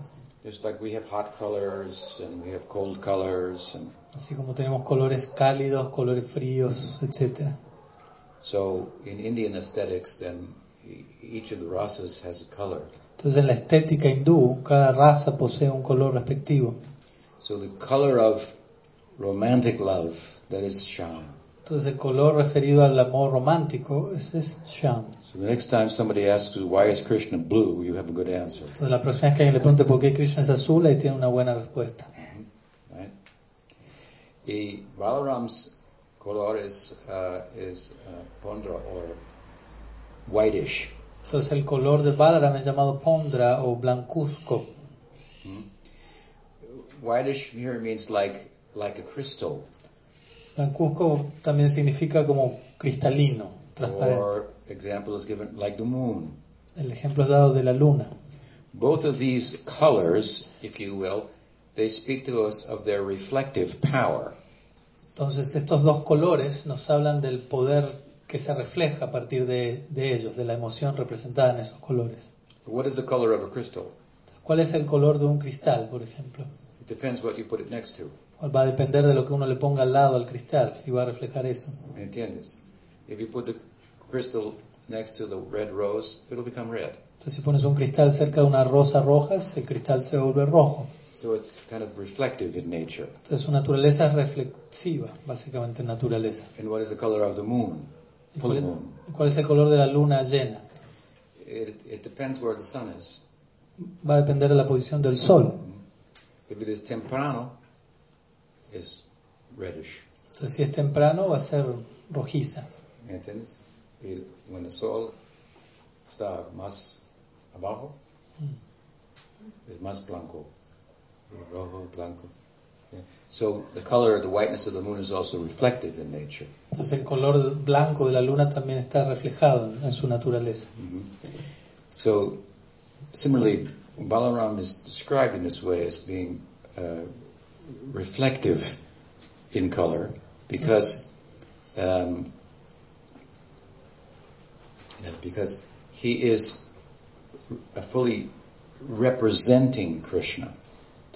Just like we have hot colors and we have cold colors, and Así como tenemos colores cálidos, colores fríos, etc. so in Indian aesthetics, then each of the rasas has a color. Entonces en la estética hindú, cada raza posee un color respectivo. So the color of romantic love, that is Sham. Entonces el color referido al amor romántico, ese es Shyam. So the next time somebody asks you why is Krishna blue, you have a good answer, Entonces la próxima vez que alguien le pregunte por qué Krishna es azul, ahí tiene una buena respuesta. right? Y Balaram's color is uh, is uh, pondra or whitish. Entonces el color de Balaram es llamado pondra o blancuzco. Hmm? Whitish here means like like a crystal Blancuzco también significa como cristalino, transparente. or example is given like the moon. El ejemplo es dado de la luna. Both of these colors, if you will, they speak to us of their reflective power. Entonces estos dos colores nos hablan del poder que se refleja a partir de, de ellos, de la emoción representada en esos colores. What is the color of a crystal? ¿Cuál es el color de un cristal, por ejemplo? It depends what you put it next to. Va a depender de lo que uno le ponga al lado al cristal y va a reflejar eso. ¿Me entiendes? If you put the crystal next to the red rose, it'll become red. Entonces si pones un cristal cerca de una rosa roja, el cristal se vuelve rojo. So it's kind of reflective in nature. Entonces su naturaleza es reflexiva, básicamente naturaleza. And what is the color of the moon? ¿Y cuál, es, cuál es el color de la luna llena? It, it depends where the sun is. Va a depender de la posición del sol. If it is temprano, it's reddish. Entonces si es temprano va a ser rojiza. ¿Me entiendes? Y when the sol está más abajo, es más blanco. Rojo, blanco. Yeah. So the color, the whiteness of the moon is also reflected in nature. Entonces el color blanco de la luna también está reflejado en, su naturaleza. Mhm. So similarly, Balaram is described in this way as being uh, reflective in color because um, yeah, because he is fully representing Krishna.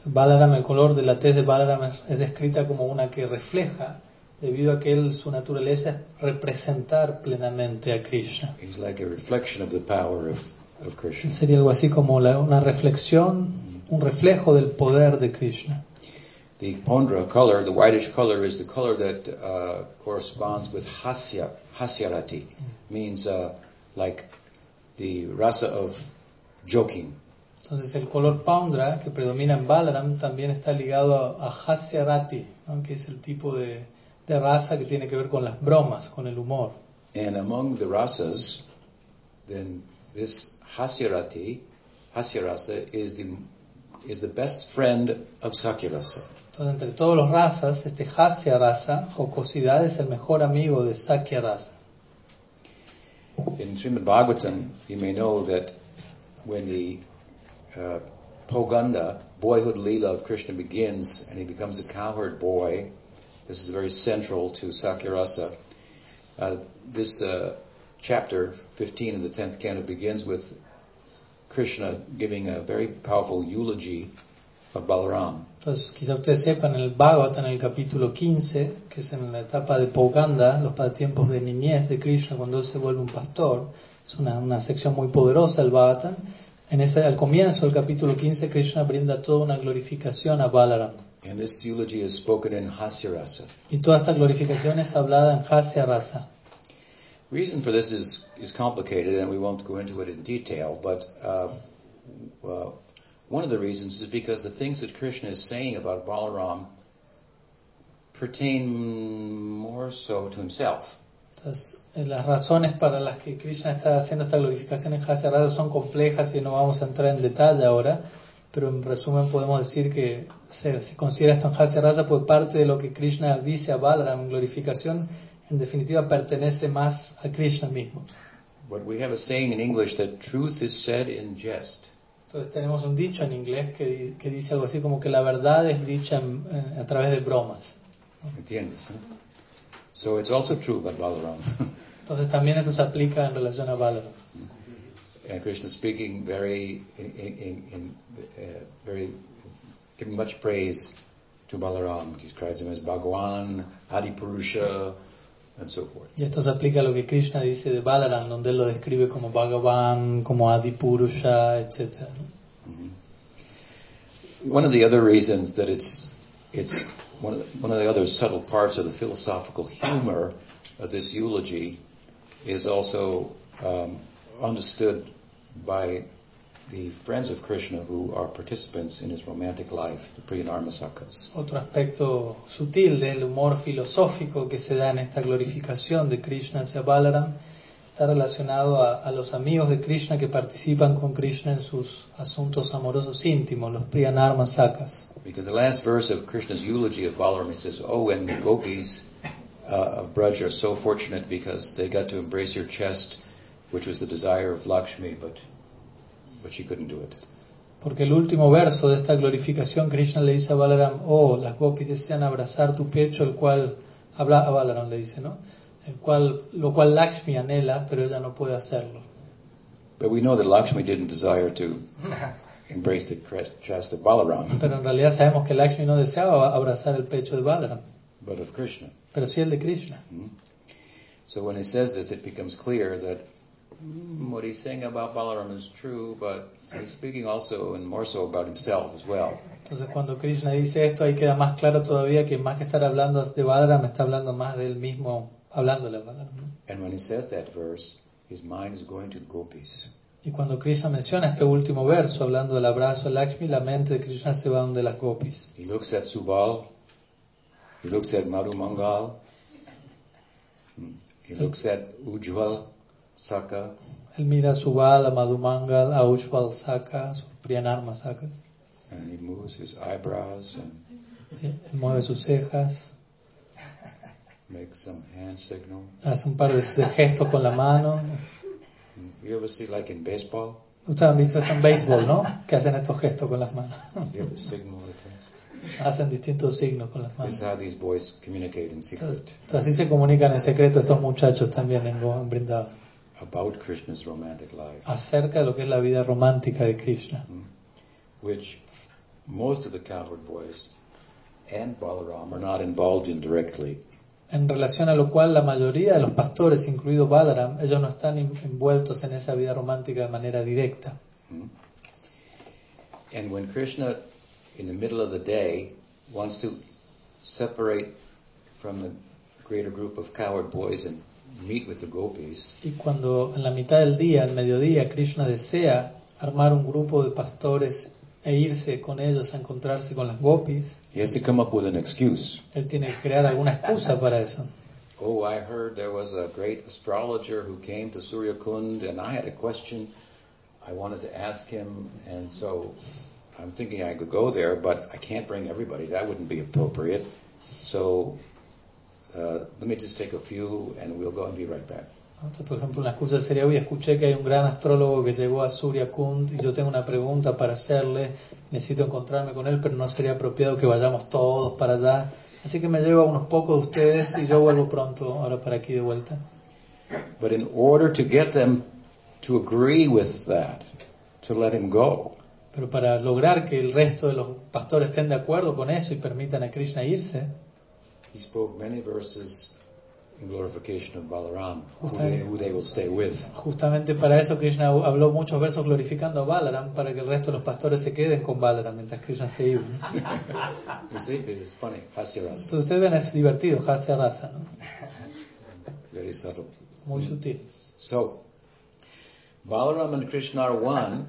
Balaram, el color de la tez de Balaram es descrita como una que refleja, debido a que él, su naturaleza es representar plenamente a Krishna. He's like a reflection of the power of, of Krishna. Sería algo así como la- una reflexión, un reflejo del poder de Krishna. The pondra color, the whitish color, is the color that uh, corresponds with hasya, hasyarati, means uh, like the rasa of joking. Entonces el color Paundra, que predomina en Balaram, también está ligado a, Hasyarati, ¿no? que es el tipo de, de raza que tiene que ver con las bromas, con el humor. And among the rasas, then this hasyarati, hasyarasa, is the is the best friend of sakyarasa. Entonces entre todos los razas, este Hasya rasa, jocosidad, es el mejor amigo de Sakya rasa. In Srimad Bhagavatam, you may know that when the uh, Poganda, boyhood Leela of Krishna begins and he becomes a cowherd boy, this is very central to Sakyarasa. Uh, this uh, chapter 15 of the 10th canto begins with Krishna giving a very powerful eulogy of Balaram. Entonces quizá ustedes sepan, el Bhagavatam, en el capítulo 15, que es en la etapa de Poganda, los tiempos de niñez de Krishna, cuando él se vuelve un pastor, es una, una sección muy poderosa el Bhagavatam. En ese, al comienzo del capítulo 15, Krishna brinda toda una glorificación a Balaram. And this eulogy is spoken in Hasyarasa. Y toda esta glorificación es hablada en Hasya Rasa. reason for this is, is complicated and we won't go into it in detail, but uh, uh, one of the reasons is because the things that Krishna is saying about Balaram pertain more so to himself. Entonces, eh, las razones para las que Krishna está haciendo esta glorificación en Hasya Rasa son complejas y no vamos a entrar en detalle ahora, pero en resumen podemos decir que se, se considera esto en Hasya Rasa pues parte de lo que Krishna dice a Balaram glorificación en definitiva pertenece más a Krishna mismo. But we have a saying in English that truth is said in jest. Entonces tenemos un dicho en inglés que, que dice algo así como que la verdad es dicha en- en- a través de bromas. ¿Entiendes? eh? So it's also true about Balaram. Entonces también eso se aplica en relación a Balaram. and Krishna speaking very, in, in, in uh, very, giving much praise to Balaram. He describes him as Bhagwan, Adipurusha, and so forth. Y esto se aplica a lo que Krishna dice de Balaram, donde él lo describe como Bhagavan, como Adipurusha, etc. One of the other reasons that it's it's one of the, one of the other subtle parts of the philosophical humor of this eulogy is also um, understood by the friends of Krishna who are participants in his romantic life, the Priyanarmasakas. Otro aspecto sutil del humor filosófico que se da en esta glorificación de Krishna hacia Balaram está relacionado a, a los amigos de Krishna que participan con Krishna en sus asuntos amorosos íntimos, los Priyanarma Sakas. Because the last verse of Krishna's eulogy of Balaram, he says, "Oh, and the gopis uh, of Braj are so fortunate because they got to embrace your chest, which was the desire of Lakshmi, but but she couldn't do it." Porque el último verso de esta glorificación, Krishna le dice a Balaram, oh, las gopis desean abrazar tu pecho, el cual, habla a Balaram le dice, ¿no? El cual, lo cual Lakshmi anhela, pero ella no puede hacerlo. But we know that Lakshmi didn't desire to embrace the chest of Balaram, Pero en realidad sabemos que Lakshmi no deseaba abrazar el pecho de Balaram, but of Krishna. pero sí el de Krishna. So when he says this, it becomes clear that what he's saying about Balaram is true, but he's speaking also and more so about himself as well. Entonces cuando Krishna dice esto, ahí queda más claro todavía que más que estar hablando de Balaram, está hablando más de él mismo, hablándole a Balaram. ¿no? And when he says that verse, his mind is going to the gopis. Y cuando Krishna menciona este último verso, hablando del abrazo a Lakshmi, la mente de Krishna se va donde las gopis. He looks at Subal, he looks at Madhu Mangal, mm, he looks at Ujjwal Saka, Él mira a Subal, a Madhumangal, a Ushval Saka, Priyanarma Sakas. and he moves his eyebrows and Él mueve sus cejas, makes some hand signal. hace un par de gestos con la mano. You ever see like in baseball? Ustedes han visto esto en béisbol, ¿no? Que hacen estos gestos con las manos. You have a signal like this. Hacen distintos signos con las This is manos. how these boys communicate in secret Entonces, así se comunican en secreto estos muchachos también en, en Vrindavan, about Krishna's romantic life, acerca de lo que es la vida romántica de Krishna. which most of the cowherd boys and Balaram are not involved in directly. En relación a lo cual la mayoría de los pastores, incluido Balaram, ellos no están en- envueltos en esa vida romántica de manera directa. Hmm? And when Krishna, in the middle of the day, wants to separate from the greater group of cowherd boys and meet with the gopis, Y cuando en la mitad del día, al mediodía, Krishna desea armar un grupo de pastores e irse con ellos a encontrarse con las gopis, he has to come up with an excuse. él tiene que crear alguna excusa para eso. Oh, I heard there was a great astrologer who came to Surya Kund, and I had a question I wanted to ask him, and so I'm thinking I could go there, but I can't bring everybody. That wouldn't be appropriate. So uh, let me just take a few, and we'll go and be right back. Entonces, por ejemplo, una excusa sería, hoy escuché que hay un gran astrólogo que llegó a Surya Kund y yo tengo una pregunta para hacerle, necesito encontrarme con él, pero no sería apropiado que vayamos todos para allá. Así que me llevo a unos pocos de ustedes y yo vuelvo pronto ahora para aquí de vuelta. But in order to get them to agree with that, to let him go, Pero para lograr que el resto de los pastores estén de acuerdo con eso y permitan a Krishna irse, he spoke many verses in glorification of Balaram, who they, who they will stay with. justamente para eso Krishna habló muchos versos glorificando a Balaram para que el resto de los pastores se queden con Balaram mientras Krishna se iba. ¿no? You see, it is funny, Entonces ustedes ven, es divertido, Hasya Rasa, ¿no? very subtle. muy sutil. So, Balaram and Krishna are one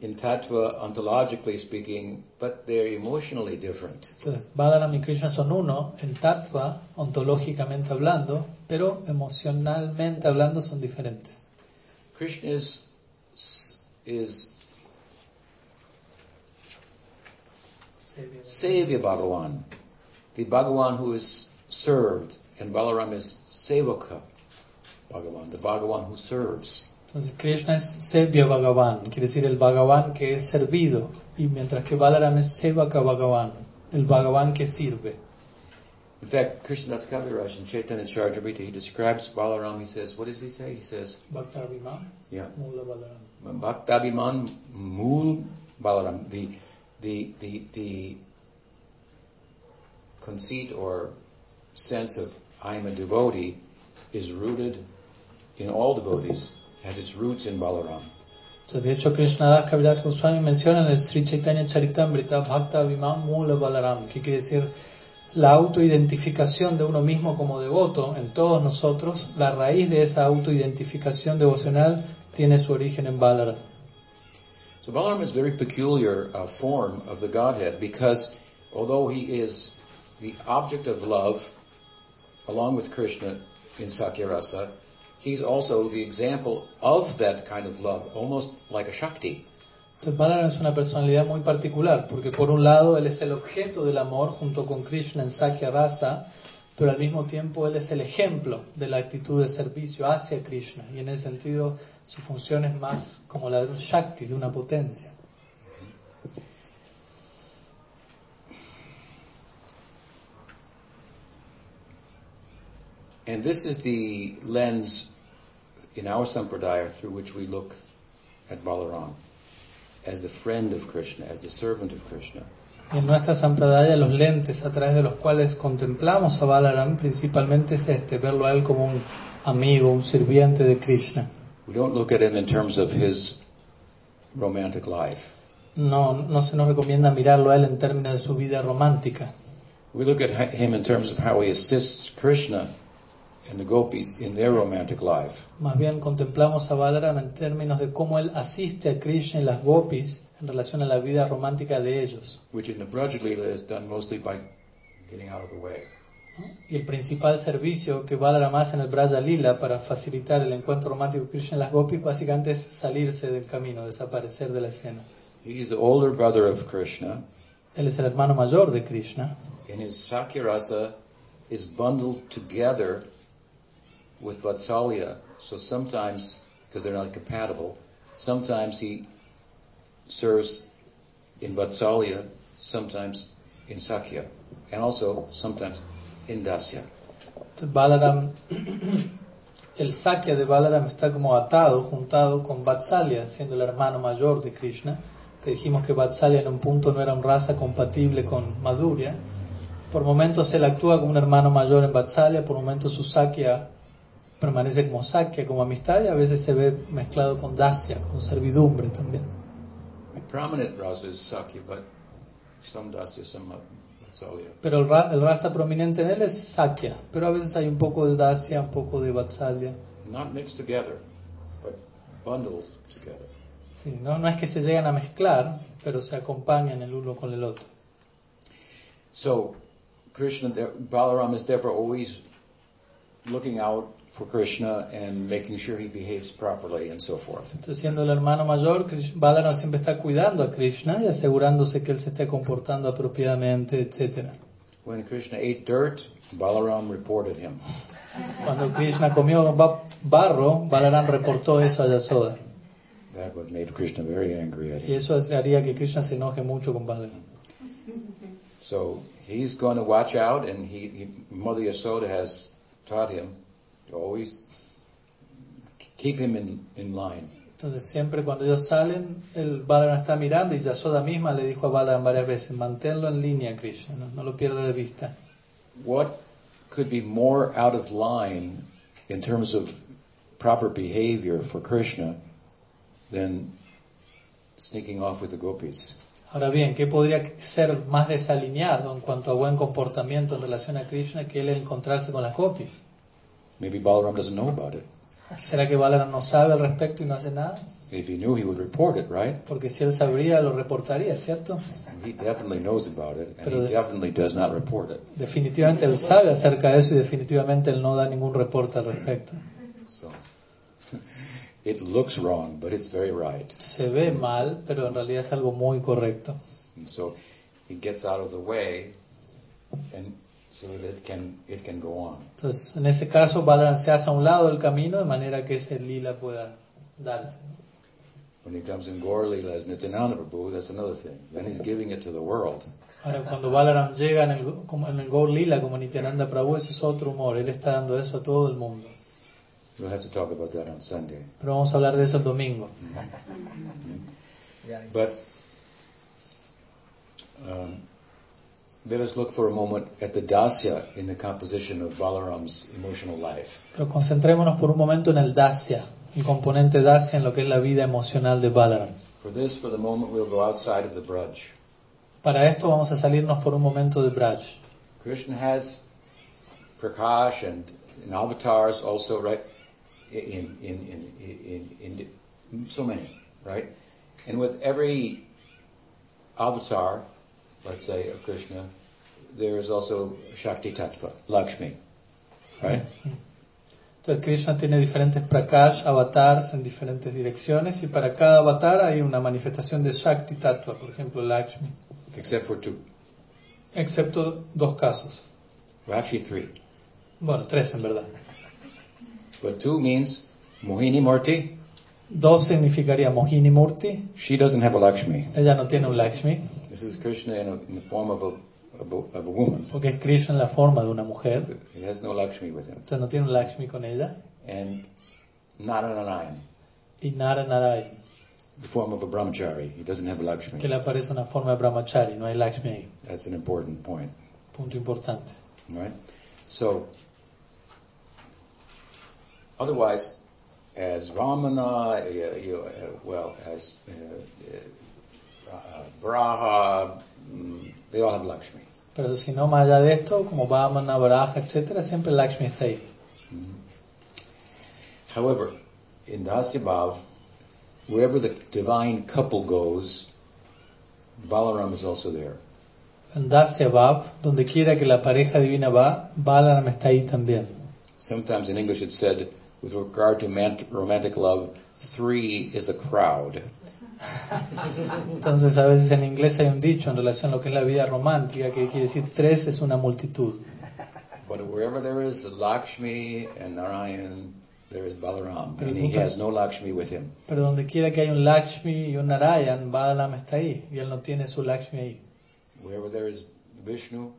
in tattva, ontologically speaking, but they're emotionally different. Entonces, Balaram y Krishna son uno en tattva, ontológicamente hablando, pero emocionalmente hablando son diferentes. Krishna is, is Savior Bhagavan, the Bhagavan who is served, and Balaram is Sevaka Bhagavan, the Bhagavan who serves. Entonces Krishna es Sevya Bhagavan, quiere decir el Bhagavan que es servido, y mientras que Balaram es Sevaka Bhagavan, el Bhagavan que sirve. In fact, Krishnadas Kaviraj in Chaitanya Charitamrita, he describes Balaram, he says, what does he say? He says, Bhaktaviman, yeah, Mula Balaram. Bhaktabiman Mool Balaram, the, the, the, the conceit or sense of I am a devotee is rooted in all devotees, has its roots in Balaram. Entonces, de hecho, Krishnadas Kaviraj Goswami menciona en el Sri Chaitanya Charitamrita Bhakta Viman Mula Balaram, que quiere decir la autoidentificación de uno mismo como devoto en todos nosotros, la raíz de esa autoidentificación devocional tiene su origen en Balaram. So Balaram is a very peculiar uh, form of the Godhead because although he is the object of love along with Krishna in Sakyarasa, he's also the example of that kind of love, almost like a Shakti. Entonces Balaram es una personalidad muy particular, porque por un lado él es el objeto del amor junto con Krishna en Sakya Rasa, pero al mismo tiempo él es el ejemplo de la actitud de servicio hacia Krishna, y en ese sentido su función es más como la de un Shakti, de una potencia. And this is the lens in our sampradaya through which we look at Balaram as the friend of Krishna, as the servant of Krishna. En nuestra sampradaya los lentes a través de los cuales contemplamos a Balaram principalmente es este, verlo a él como un amigo, un sirviente de Krishna. We don't look at him in terms of his romantic life. No, no se nos recomienda mirarlo a él en términos de su vida romántica. We look at him in terms of how he assists Krishna and the gopis in their romantic life. Más bien contemplamos a Balaram en términos de cómo él asiste a Krishna y las gopis en relación a la vida romántica de ellos. which in the Braj Leela is done mostly by getting out of the way. Y el principal servicio que Balaram hace en el Braja Lila para facilitar el encuentro romántico de Krishna y las gopis básicamente es salirse del camino, desaparecer de la escena. He is the older brother of Krishna, Él es el hermano mayor de Krishna and his Sakyarasa is bundled together with Vatsalya. So sometimes, because they're not compatible, sometimes he serves in Vatsalya, sometimes in Sakya, and also sometimes in Dasya. Balaram, el Sakya de Balaram está como atado, juntado con Vatsalya, siendo el hermano mayor de Krishna, que dijimos que Vatsalya en un punto no era un raza compatible con Madhurya. Por momentos él actúa como un hermano mayor en Vatsalya, por momentos su Sakya permanece como Sakya, como amistad, y a veces se ve mezclado con Dasya, con servidumbre también. Pero el, ra- el raza prominente en él es Sakya, pero a veces hay un poco de Dasya, un poco de Vatsalya. Not mixed together, but bundled together. Sí, no, no es que se llegan a mezclar, pero se acompañan el uno con el otro. So, Krishna, Balaram is therefore always looking out for Krishna and making sure he behaves properly and so forth. Entonces, siendo el hermano mayor, Balaram siempre está cuidando a Krishna y asegurándose que él se esté comportando apropiadamente, etc. When Krishna ate dirt, Balaram reported him. Cuando Krishna comió ba- barro, Balaram reportó eso a Yasoda. That would made Krishna very angry at Y him. eso haría que Krishna se enoje mucho con Balaram. So he's going to watch out, and he, he Mother Yasoda has taught him always keep him in, in line. Entonces, siempre cuando ellos salen, el Balaram está mirando y Yasoda misma le dijo a Balaram varias veces, manténlo en línea, Krishna, no, no lo pierda de vista. What could be more out of line in terms of proper behavior for Krishna than sneaking off with the gopis? Ahora bien, ¿qué podría ser más desalineado en cuanto a buen comportamiento en relación a Krishna que él encontrarse con las gopis? Maybe Balaram doesn't know about it. ¿Será que Balaram no sabe al respecto y no hace nada? If he knew, he would report it, right? Porque si él sabría, lo reportaría, ¿cierto? He definitely knows about it, and Pero he definitely does not report it. Definitivamente él sabe acerca de eso y definitivamente él no da ningún reporte al respecto. So it looks wrong, but it's very right. Se ve mal, pero en realidad es algo muy correcto. And so he gets out of the way, and so that it can it can go on. Entonces, en ese caso, Balaram se hace a un lado del camino de manera que ese lila pueda darse. When he comes in Gaur Lila as Nityananda Prabhu, that's another thing. Then he's giving it to the world. Ahora, cuando Balaram llega en el, como en el Gaur Lila como Nityananda Prabhu, eso es otro humor. Él está dando eso a todo el mundo. We'll have to talk about that on Sunday. Pero vamos a hablar de eso el domingo. But um, let us look for a moment at the dasya in the composition of Balaram's emotional life. Pero concentrémonos por un momento en el dasya, el componente dasya en lo que es la vida emocional de Balaram. For this, for the moment, we'll go outside of the Braj. Para esto vamos a salirnos por un momento de Braj. Krishna has Prakash and, and avatars also, right? In, in, in, in, in, in so many, right? And with every avatar, let's say, of Krishna, there is also Shakti Tattva, Lakshmi, right? Entonces Krishna tiene diferentes prakash, avatars en diferentes direcciones y para cada avatar hay una manifestación de Shakti Tattva, por ejemplo Lakshmi, Except for two. excepto dos casos. Well, actually three. Bueno, tres en verdad. But two means Mohini Murti. Dos significaría Mohini Murti, She doesn't have a Lakshmi. ella no tiene un Lakshmi, This is Krishna in, a, in the form of a, of a, of a woman. porque es Krishna en la forma de una mujer, He has no Lakshmi with him. entonces no tiene un Lakshmi con ella, And Naranarayan, y Nara Narayan, the form of a brahmachari. He doesn't have a Lakshmi. que le aparece una forma de Brahmachari, no hay Lakshmi ahí, That's an important point. punto importante. All right? So, otherwise, as Ramana, you, uh, well, as uh, uh, Braha, mm, they all have Lakshmi. Pero si no, más allá de esto, como Vamana, Varaja, etcétera, siempre Lakshmi está ahí. However, in Dasya Bhav, wherever the divine couple goes, Balaram is also there. En Dasya Bhav, donde quiera que la pareja divina va, Balaram está ahí también. Sometimes in English it's said, with regard to man- romantic love, three is a crowd. Entonces a veces en inglés hay un dicho en relación a lo que es la vida romántica que quiere decir tres es una multitud. But wherever there is Lakshmi and Narayan, there is Balaram, Pero and he punto- has no Lakshmi with him. Pero donde quiera que hay un Lakshmi y un Narayan, Balaram está ahí y él no tiene su Lakshmi ahí. Wherever there is Vishnu,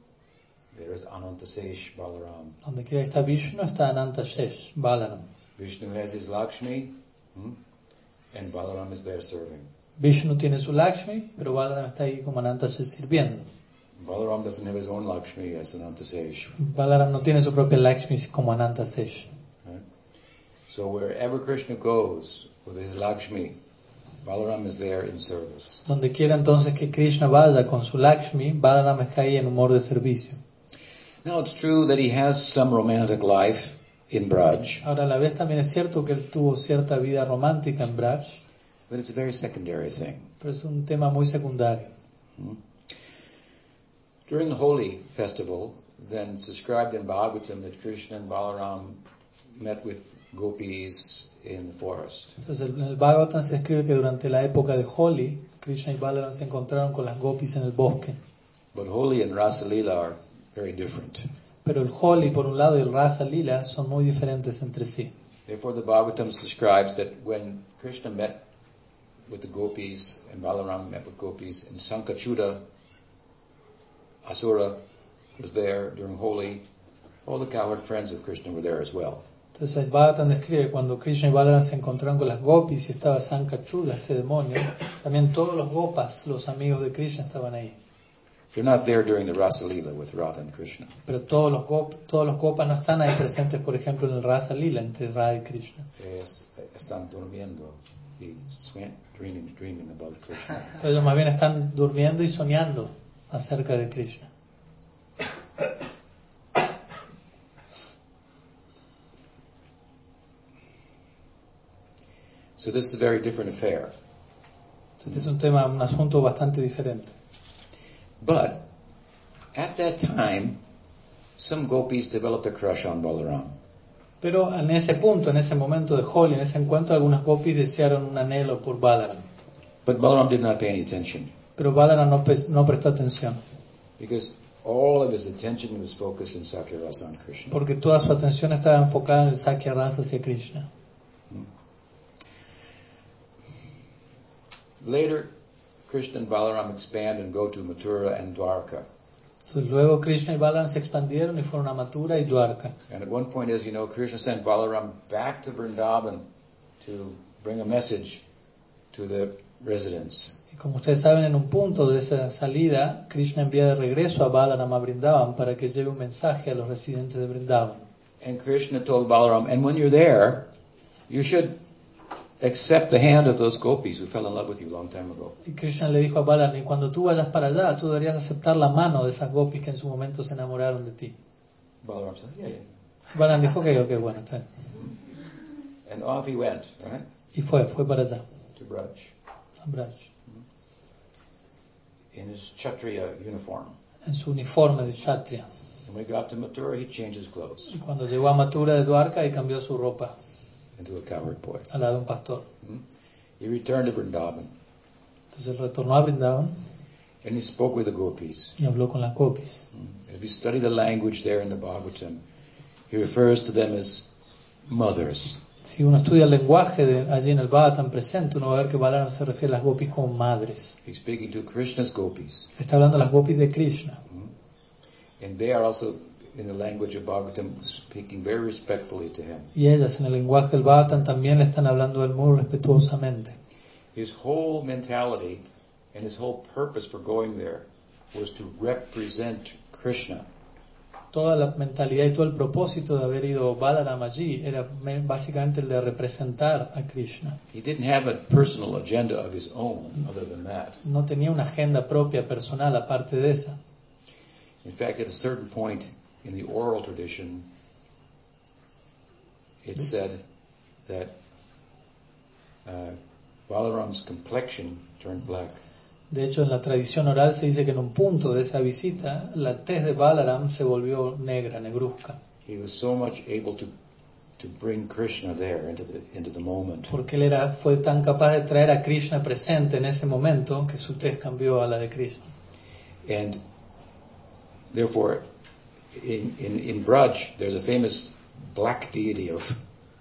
there is Anantasesh Balaram. Donde quiera que está Vishnu está Ananta Shesh, Balaram. Vishnu has his Lakshmi, hmm, and Balaram is there serving. Vishnu tiene su Lakshmi, pero Balaram está ahí como Ananta sirviendo. Balaram doesn't have his own Lakshmi as Anantasesh. Balaram no tiene su propia Lakshmi como Ananta. Right? So wherever Krishna goes with his Lakshmi, Balaram is there in service. Donde quiera entonces que Krishna vaya con su Lakshmi, Balaram está ahí en humor de servicio. Now it's true that he has some romantic life in Braj, Ahora, a la vez también es cierto que él tuvo cierta vida romántica en Braj, but it's a very secondary thing. pero es un tema muy secundario. Hmm? During the Holi festival, then it's described in Bhagavatam that Krishna and Balaram met with gopis in the forest. Entonces, en el Bhagavatam se escribe que durante la época de Holi, Krishna y Balaram se encontraron con las gopis en el bosque. But Holi and Rasa Lila are very different. Pero el Holi, por un lado, y el Rasa Lila son muy diferentes entre sí. Therefore, the Bhagavatam describes that when Krishna met with the gopis and Balaram met with gopis, and Sankachuda Asura was there during Holi, all the cowherd friends of Krishna were there as well. Entonces el Bhagavatam describe cuando Krishna y Balaram se encontraron con las gopis y estaba Sankachuda, este demonio, también todos los gopas, los amigos de Krishna, estaban ahí. They're not there during the Rasa Lila with Radha and Krishna. Pero todos los, gop, todos los gopas no están ahí presentes, por ejemplo, en el Rasa Lila, entre Radha y Krishna. Ellos están durmiendo y dreaming, dreaming about Krishna. Entonces ellos más bien están durmiendo y soñando acerca de Krishna. So this is a very different affair. Este es un tema, un asunto bastante diferente. But at that time, some gopis developed a crush on Balaram. Pero en ese punto, en ese momento de Holi, en ese encuentro, algunas gopis desearon un anhelo por Balaram. But Balaram did not pay any attention Pero Balaram no, prestó atención, because all of his attention was focused in Sakyarasa on Krishna. porque toda su atención estaba enfocada en el Sakya Rasa hacia Krishna. later, Krishna and Balaram expand and go to Mathura and Dwarka. Entonces, luego Krishna y Balaram se expandieron y fueron a Mathura y Dwarka. And at one point, as you know, Krishna sent Balaram back to Vrindavan to bring a message to the residents. Y como ustedes saben, en un punto de esa salida, Krishna envía de regreso a Balaram a Brindavan para que lleve un mensaje a los residentes de Brindavan. And Krishna told Balaram, and when you're there, you should accept the hand of those gopis who fell in love with you a long time ago. Y Krishna le dijo a Balaram, y cuando tú vayas para allá, tú deberías aceptar la mano de esas gopis que en su momento se enamoraron de ti. Balaram said, yeah, yeah. Balaram dijo, ok, ok, bueno, está bien. And off he went, right, Y fue, fue para allá, to Braj a Braj, in his Kshatriya uniform. en su uniforme de Kshatriya. And when he got to Mathura, he changed his clothes Y cuando llegó a Mathura de Dwarka y cambió su ropa into a cowherd boy. al lado de un pastor. Hmm? He returned to Vrindavan Entonces retornó a Brindavan and he spoke with the gopis. y habló con las gopis. Hmm? If you study the language there in the Bhagavatam, he refers to them as mothers. Si uno estudia el lenguaje de allí en el Bhagavatam presente, uno va a ver que Balaram se refiere a las gopis como madres. He's speaking to Krishna's gopis. Está hablando a las gopis de Krishna. And they are also, in the language of Bhagavatam, speaking very respectfully to him. Y ellas en el lenguaje del Bhagavatam también le están hablando a él muy respetuosamente. His whole mentality and his whole purpose for going there was to represent Krishna. Toda la mentalidad y todo el propósito de haber ido Balaram allí era básicamente el de representar a Krishna. He didn't have a personal agenda of his own other than that. No tenía una agenda propia personal aparte de esa. In fact, at a certain point in the oral tradition, it said that uh, Balaram's complexion turned black. De hecho, en la tradición oral se dice que en un punto de esa visita, la tez de Balaram se volvió negra, negruzca, He was so much able to to bring Krishna there into the into the moment. porque él era, fue tan capaz de traer a Krishna presente en ese momento que su tez cambió a la de Krishna. And therefore, in, in, in Braj, there's a famous black deity of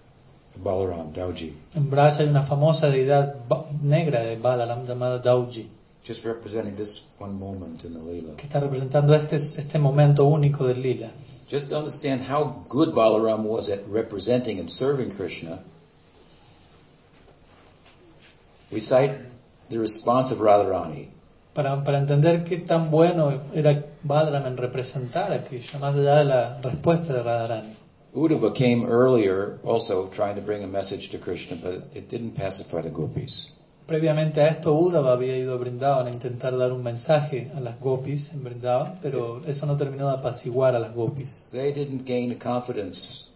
Balaram, Dauji, En Braj hay una famosa deidad negra de Balaram llamada Dauji, just representing this one moment in the Leela. que está representando este, este momento único del lila. Just to understand how good Balaram was at representing and serving Krishna, we cite the response of Radharani. Para, para entender qué tan bueno era Balaram en representar a Krishna, más allá de la respuesta de Radharani. Uddhava came earlier also trying to bring a message to Krishna, but it didn't pacify the gopis. Previamente a esto, Uddhava había ido a Brindavan a intentar dar un mensaje a las gopis en Brindavan, pero eso no terminó de apaciguar a las gopis. They didn't gain the confidence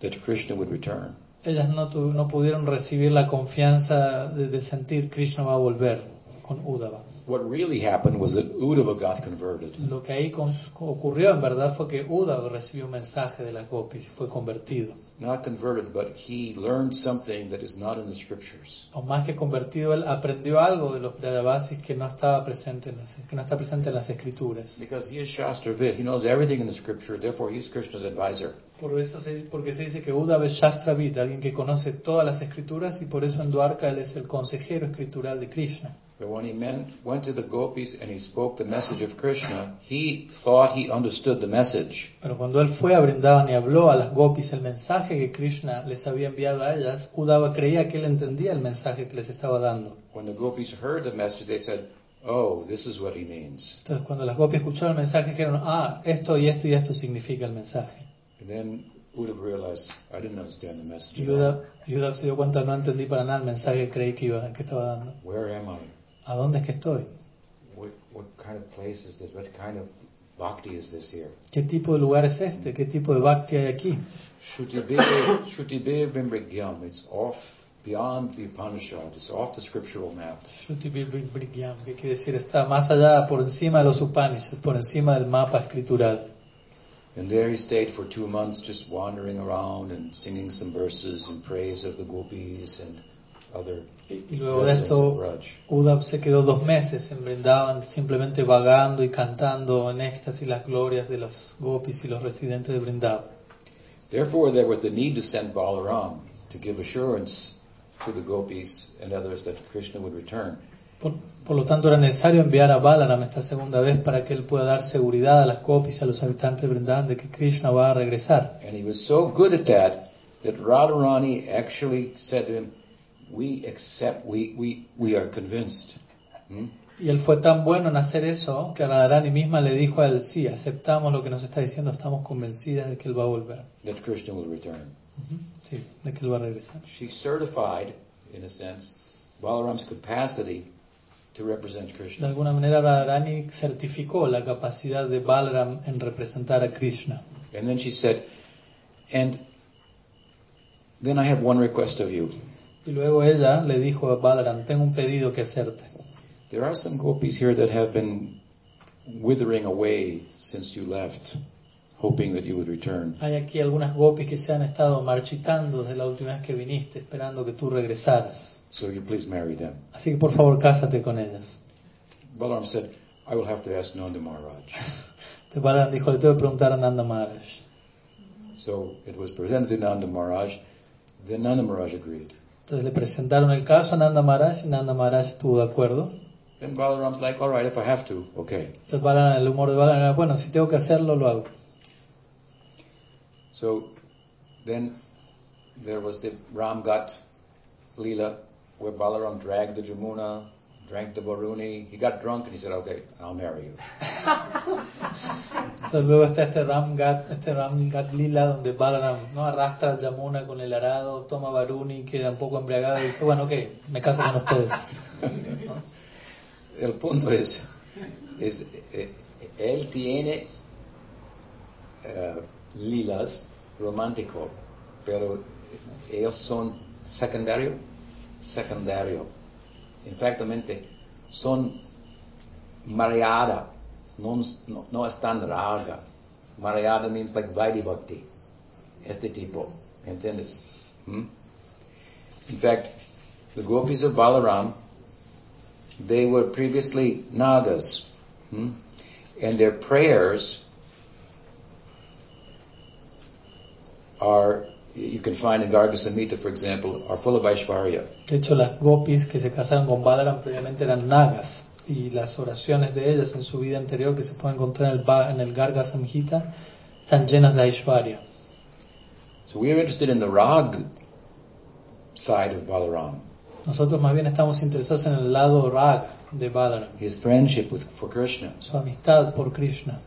that Krishna would return. Ellas no, tu- no pudieron recibir la confianza de, de sentir Krishna va a volver con Uddhava. What really happened was that Uddhava got converted. Lo que ahí ocurrió en verdad fue que Uddhava recibió un mensaje de las gopis y fue convertido. Not converted, but he learned something that is not in the scriptures. O más que convertido, él aprendió algo de los Brajavasis que no estaba presente en las, que no está presente en las escrituras. Because he is Shastravid. He knows everything in the scripture, therefore he's Krishna's advisor. Por eso se dice, porque se dice que Uddhava es Shastravit, alguien que conoce todas las escrituras y por eso en Dwarka él es el consejero escritural de Krishna. But when he men- went to the gopis and he spoke the message of Krishna, he thought he understood the message. Pero cuando él fue a Brindavan y habló a las gopis el mensaje que Krishna les había enviado a ellas, Uddhava creía que él entendía el mensaje que les estaba dando. When the gopis heard the message, they said, Oh, this is what he means. Entonces cuando las gopis escucharon el mensaje dijeron, ah, esto y esto y esto significa el mensaje. And then Uddhava realized, I didn't understand the message. Y at all. Uddhava, Uddhava se dio cuenta, no entendí para nada el mensaje que creí que, iba, que estaba dando. Where am I? ¿A dónde es que estoy? What, what kind of place is this? What kind of bhakti is this here? ¿Qué tipo de lugar es este? ¿Qué tipo de bhakti hay aquí? It's off beyond the Upanishad. It's off the scriptural map. Shruti que quiere decir está más allá, por encima de los Upanishads, por encima del mapa escritural. And there he stayed for two months just wandering around and singing some verses in praise of the gopis and Y, luego de esto. Uddhav se quedó dos meses en Vrindavan, simplemente vagando y cantando en éxtasis las glorias de los gopis y los residentes de Vrindavan. Therefore, there was the need to send Balaram to give assurance to the gopis and others that Krishna would return. Por, por lo tanto, era necesario enviar a Balaram esta segunda vez para que él pueda dar seguridad a las gopis y a los habitantes de Vrindavan de que Krishna va a regresar. And he was so good at that that Radharani actually said to him, "We accept. We we we are convinced." Hmm? Y él fue tan bueno en hacer eso que Radharani misma le dijo a él, sí, aceptamos lo que nos está diciendo, estamos convencidas de que él va a volver. That Krishna will return. Ujú, Sí, de que él va a regresar. She certified, in a sense, Balaram's capacity to represent Krishna. De alguna manera Radharani certificó la capacidad de Balaram en representar a Krishna. And then she said, "And then I have one request of you. Y luego ella le dijo a Balaram, tengo un pedido que hacerte. There are some gopis here that have been withering away since you left, hoping that you would return." Hay aquí algunas gopis que se han estado marchitando desde la última vez que viniste, esperando que tú regresaras. So you please marry them. Así que por favor cásate con ellas. Balaram said, I will have to ask Nanda Maharaj. Entonces Balaram dijo, le tengo que preguntar a Nanda Maharaj. so it was presented to Nanda Maharaj. Then Nanda Maharaj agreed. Entonces le presentaron el caso a Nanda Maharaj y Nanda Maharaj estuvo de acuerdo. Then Balaram's like, all right, if I have to, okay. Entonces Balaram, el humor de Balaram era, bueno, si tengo que hacerlo, lo hago. So then there was the Ramgat Leela where Balaram dragged the Jamuna, drank the Baruni. He got drunk and he said, okay, I'll marry you. Entonces luego está este Ramgat, este Ramgat Lila donde Balaram no arrastra a Yamuna con el arado, toma Varuni, queda un poco embriagado y dice, bueno, ok, me caso con ustedes. El punto es, es eh, él tiene eh, lilas romántico, pero ellos son secundario, secundario. Efectivamente, son mareada, no, no, no es tan means like Vaidhi este tipo, ¿entiendes? Hmm? In fact, the gopis of Balaram they were previously Nagas. hmm? And their prayers are, you can find in Garga Samhita, for example, are full of Aishwarya. De hecho, las gopis que se casaron con Balaram previamente eran nagas y las oraciones de ellas en su vida anterior que se pueden encontrar en el, en el Garga Samhita están llenas de Aishwarya. So we are interested in the Rag side of Balaram, Nosotros más bien estamos interesados en el lado rag de Balaram, his friendship with, for Krishna, su amistad por Krishna,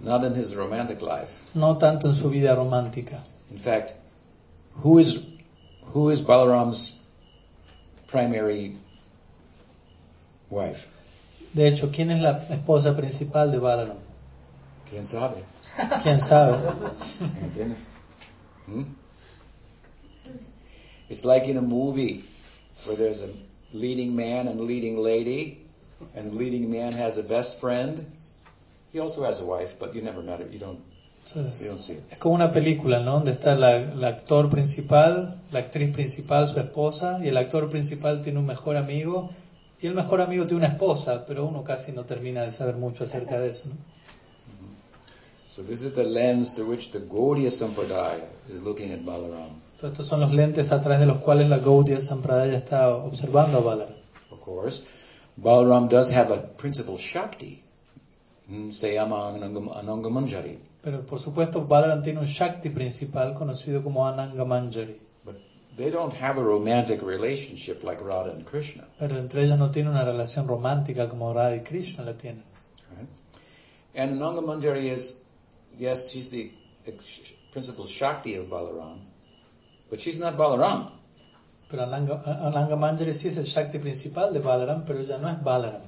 not in his romantic life. no tanto en su vida romántica. In fact, who is, who is Balaram's primary wife? De hecho, ¿quién es la esposa principal de Balaram? ¿Quién sabe? ¿Quién sabe? Hmm? It's like in a movie where there's a leading man and a leading lady, and the leading man has a best friend. He also has a wife, but you never met her. You don't. Entonces, es como una película, ¿no? Donde está la, el actor principal, la actriz principal, su esposa, y el actor principal tiene un mejor amigo, y el mejor amigo tiene una esposa, pero uno casi no termina de saber mucho acerca de eso, ¿no? So this is the lens through which the Gaudiya Sampradaya is looking at Balaram. Entonces, estos son los lentes a través de los cuales la Gaudiya Sampradaya está observando a Balaram. Of course, Balaram does have a principal Shakti. Sayama Anangam- Anangamanjari. Pero por supuesto, Balaram tiene un Shakti principal conocido como Ananga Manjari. But they don't have a romantic relationship like Radha and Krishna. Pero entre ellos no tiene una relación romántica como Radha y Krishna la tienen. Right? And Ananga Manjari is, yes, she's the principal Shakti of Balaram, but she's not Balaram. Pero Ananga, Ananga Manjari sí es el Shakti principal de Balaram, pero ella no es Balaram.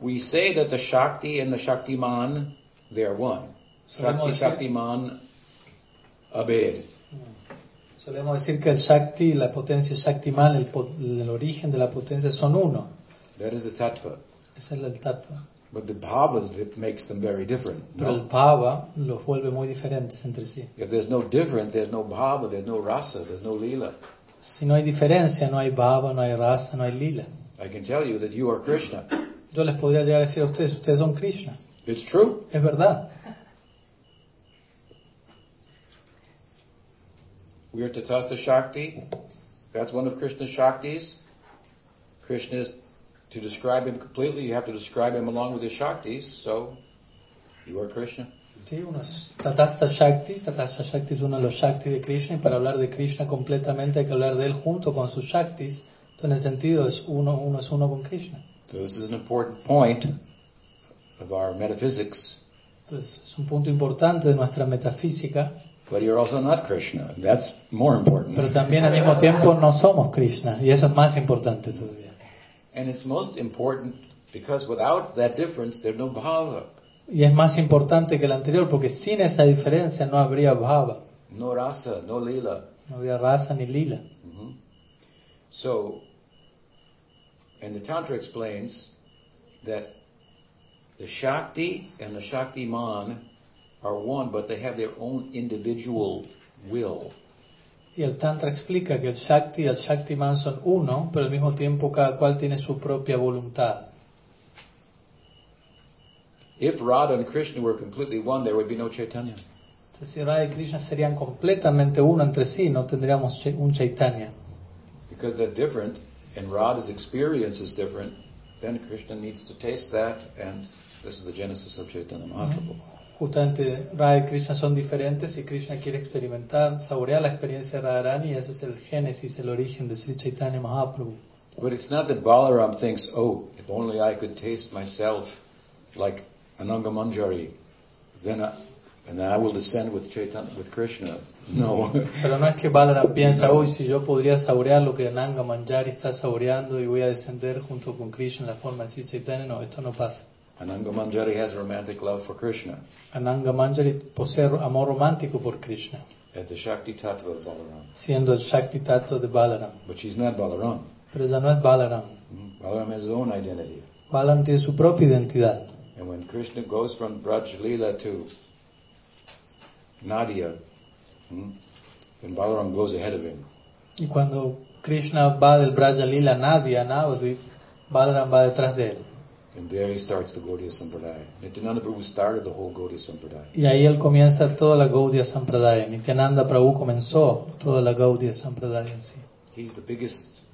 We say that the Shakti and the Shaktiman, they are one. Shakti, Solemos decir- Shaktiman, Abed. Solemos decir que el Shakti y la potencia Shaktiman, el, el origen de la potencia, son uno. That is the Tattva. Es el tattva. But the bhavas that makes them very different. Pero el No? Bhava los vuelve muy diferentes entre sí. If there's no difference, there's no bhava, there's no rasa, there's no lila. Si no hay diferencia, no hay Bhava, no hay raza, no hay lila. I can tell you that you are Krishna. Yo les podría llegar a decir a ustedes, ustedes son Krishna. It's true. Es verdad. We are Tatasta Shakti. That's one of Krishna's Shaktis. Krishna is to describe him completely, you have to describe him along with his Shaktis, so you are Krishna. Sí, uno es Tatasta Shakti, Tatasta Shakti es uno de los Shakti de Krishna y para hablar de Krishna completamente hay que hablar de él junto con sus Shaktis. Entonces en el sentido es uno, uno es uno con Krishna. So this is an important point of our metaphysics, Entonces es un punto importante de nuestra metafísica, but you're also not Krishna. That's more important. pero también al mismo tiempo no somos Krishna y eso es más importante todavía. And it's most important because without that difference, there's no bhava, Y es más importante que el anterior porque sin esa diferencia no habría bhava, no rasa, no lila. no habría raza ni lila. Mhm. So, and the Tantra explains that the Shakti and the Shaktiman are one, but they have their own individual will. Y el Tantra explica que el Shakti y el Shaktiman son uno, pero al mismo tiempo cada cual tiene su propia voluntad. If Radha and Krishna were completely one, there would be no Chaitanya. Si Radha y Krishna serían completamente uno entre sí, no tendríamos un Chaitanya. Because they're different, and Radha's experience is different, then Krishna needs to taste that, and this is the genesis of Chaitanya Mahaprabhu. Justamente Radha y Krishna son diferentes y Krishna quiere experimentar, saborear la experiencia de Radharani y eso es el génesis, el origen de Sri Chaitanya Mahaprabhu. But it's not that Balaram thinks, oh, if only I could taste myself like Ananga Manjari, then I, and then I will descend with Chaitanya, with Krishna. No. Pero no es que Balaram piensa, uy, si yo podría saborear lo que Nanga Manjari está saboreando y voy a descender junto con Krishna en la forma de Sri Chaitanya, no, esto no pasa. Ananga Manjari has romantic love for Krishna Ananga Manjari posee amor romántico por Krishna, as the Shakti Tattva of Balaram. siendo el Shakti Tattva de Balaram. But she's not Balaram. Pero ella no es Balaram. Mm. Balaram has his own identity. Balaram tiene su propia identidad. And when Krishna goes from Braj Leela to Nadia, mm, then Balaram goes ahead of him. Y cuando Krishna va del Braja Lila a Nadia, Navadvip, Balaram va detrás de él. And there he starts the Gaudiya Sampradaya. Nityananda Prabhu started the whole Gaudiya Sampradaya. Y ahí él comienza toda la Gaudiya Sampradaya. Nityananda Prabhu comenzó toda la Gaudiya Sampradaya en sí. He's the biggest,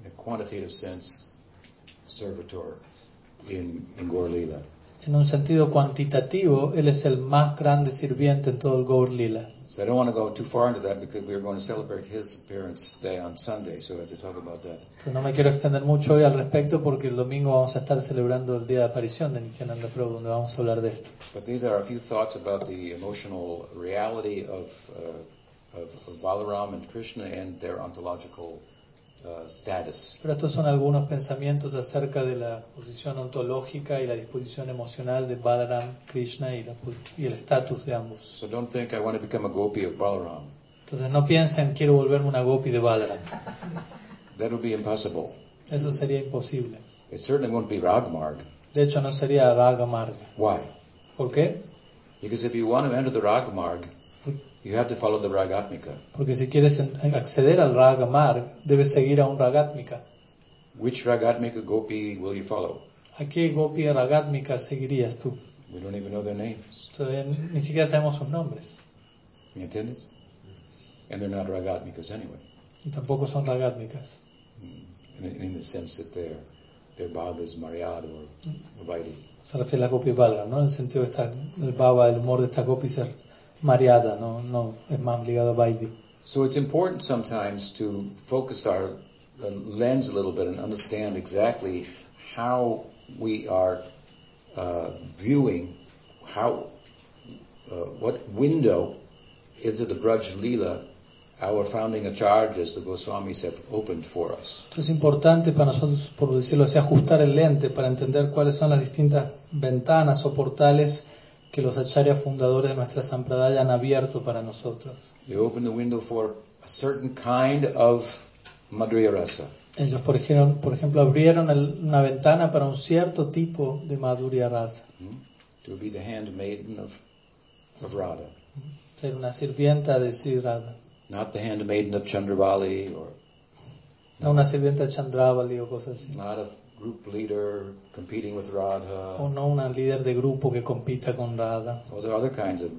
in a quantitative sense, servitor in, in Gaur. En un sentido cuantitativo, él es el más grande sirviente en todo el Gaur Lila. So I don't want to go too far into that because we're going to celebrate his appearance day on Sunday, so we have to talk about that. No me quiero extender mucho hoy al respecto porque el domingo vamos a estar celebrando el día de aparición de Nityananda Prabhu, donde vamos a hablar de esto. But these are a few thoughts about the emotional reality of, uh, of, of Balaram and Krishna and their ontological uh, status. Pero estos son algunos pensamientos acerca de la posición ontológica y la disposición emocional de Balaram, Krishna y, la y el estatus de ambos. So don't think I want to become a gopi of Balaram. Entonces no piensen quiero volverme una gopi de Balaram. That would be impossible. Eso sería imposible. It certainly won't be Ragmarg. De hecho no sería Raga Marga. Why? ¿Por qué? Because if you want to enter the Ragmarg, you have to follow the Ragatmika. Porque si quieres acceder al Raga Marg, debes seguir a un Ragatmika. Which Ragatmika gopi will you follow? ¿A qué gopi Ragatmika seguirías tú? We don't even know their names. Todavía ni siquiera sabemos sus nombres. ¿Me entiendes? And they're not Ragatmikas anyway, Y tampoco son Ragatmikas. in, in the sense that they're, they're Bhava's Maryad or Vaidi. Se refiere a las gopis Balaram, ¿no? En el sentido de esta, el baba, el humor de estas gopis es mariada, ¿no? no es más ligado a Vaidi. So it's important sometimes to focus our uh, lens a little bit and understand exactly how we are uh, viewing how uh, what window into the Braj Leela our founding acharyas, the Goswamis, have opened for us. Es importante para nosotros, por decirlo así, ajustar el lente para entender cuáles son las distintas ventanas o portales que los acharyas fundadores de nuestra Sampradaya han abierto para nosotros. They opened the window for a certain kind of Madhurya Rasa. Ellos, por ejemplo, por ejemplo abrieron el- una ventana para un cierto tipo de Madhurya Rasa, hmm, To be the handmaiden of, of Radha. ser una sirvienta de Sri Radha, Not the handmaiden of Chandravali or no una sirvienta de Chandravali o cosas así, not a group leader competing with Radha. o no una líder de grupo que compita con Radha. Well, there are other kinds of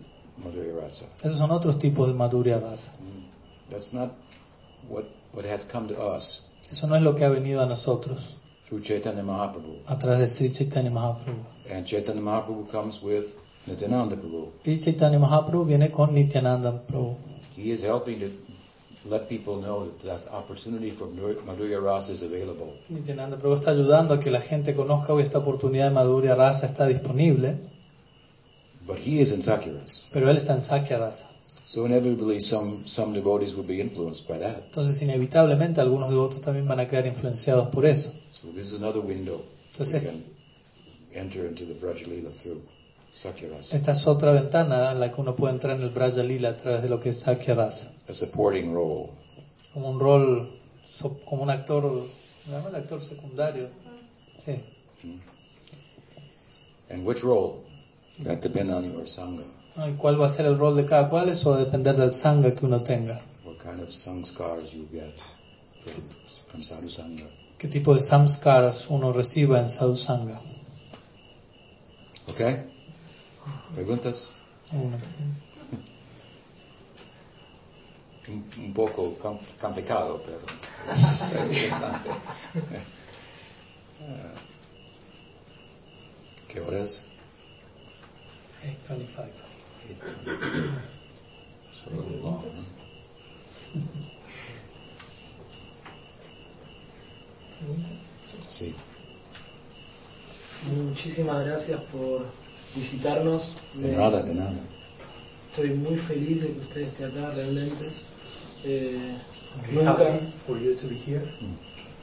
Madhurya Rasa. Esos son otros tipos de Madhurya Rasa. Mm. That's not what, what has come to us. Eso no es lo que ha venido a nosotros through Chaitanya Mahaprabhu. a través de Sri Chaitanya Mahaprabhu. And Chaitanya Mahaprabhu comes with Nityananda Prabhu. Y Chaitanya Mahaprabhu viene con Nityananda Prabhu. He is helping to let people know that that opportunity for Madhurya Rasa is available. Nityananda Prabhu está ayudando a que la gente conozca hoy esta oportunidad de Madhurya Rasa está disponible, But he is in Sakyaras. pero él está en Sakya Rasa. So inevitably some, some devotees will be influenced by that. Entonces, inevitablemente, algunos devotos también van a quedar influenciados por eso. So this is another window we Entonces, can enter into the Brajalila through Esta es otra ventana en la que uno puede entrar en el Braja Lila a través de lo que es Sakya Rasa. A supporting role. Como un rol, como un actor, ¿me llama el actor secundario? Sí. And which role? That depend on your sangha. ¿Y cuál va a ser el rol de cada cual? Eso va a depender del sangha que uno tenga. What kind of samskars you get from, from sadhu sangha. ¿Qué tipo de samskaras uno reciba en sadhu sangha? Okay? ¿Preguntas? Un, un poco com- complicado, pero es interesante. ¿Qué hora es? 8:25. Sort of long, ¿no? Sí. Muchísimas gracias por visitarnos. De Me- nada, de nada. Estoy muy feliz de que usted esté acá realmente. Eh, nunca, for you to be here.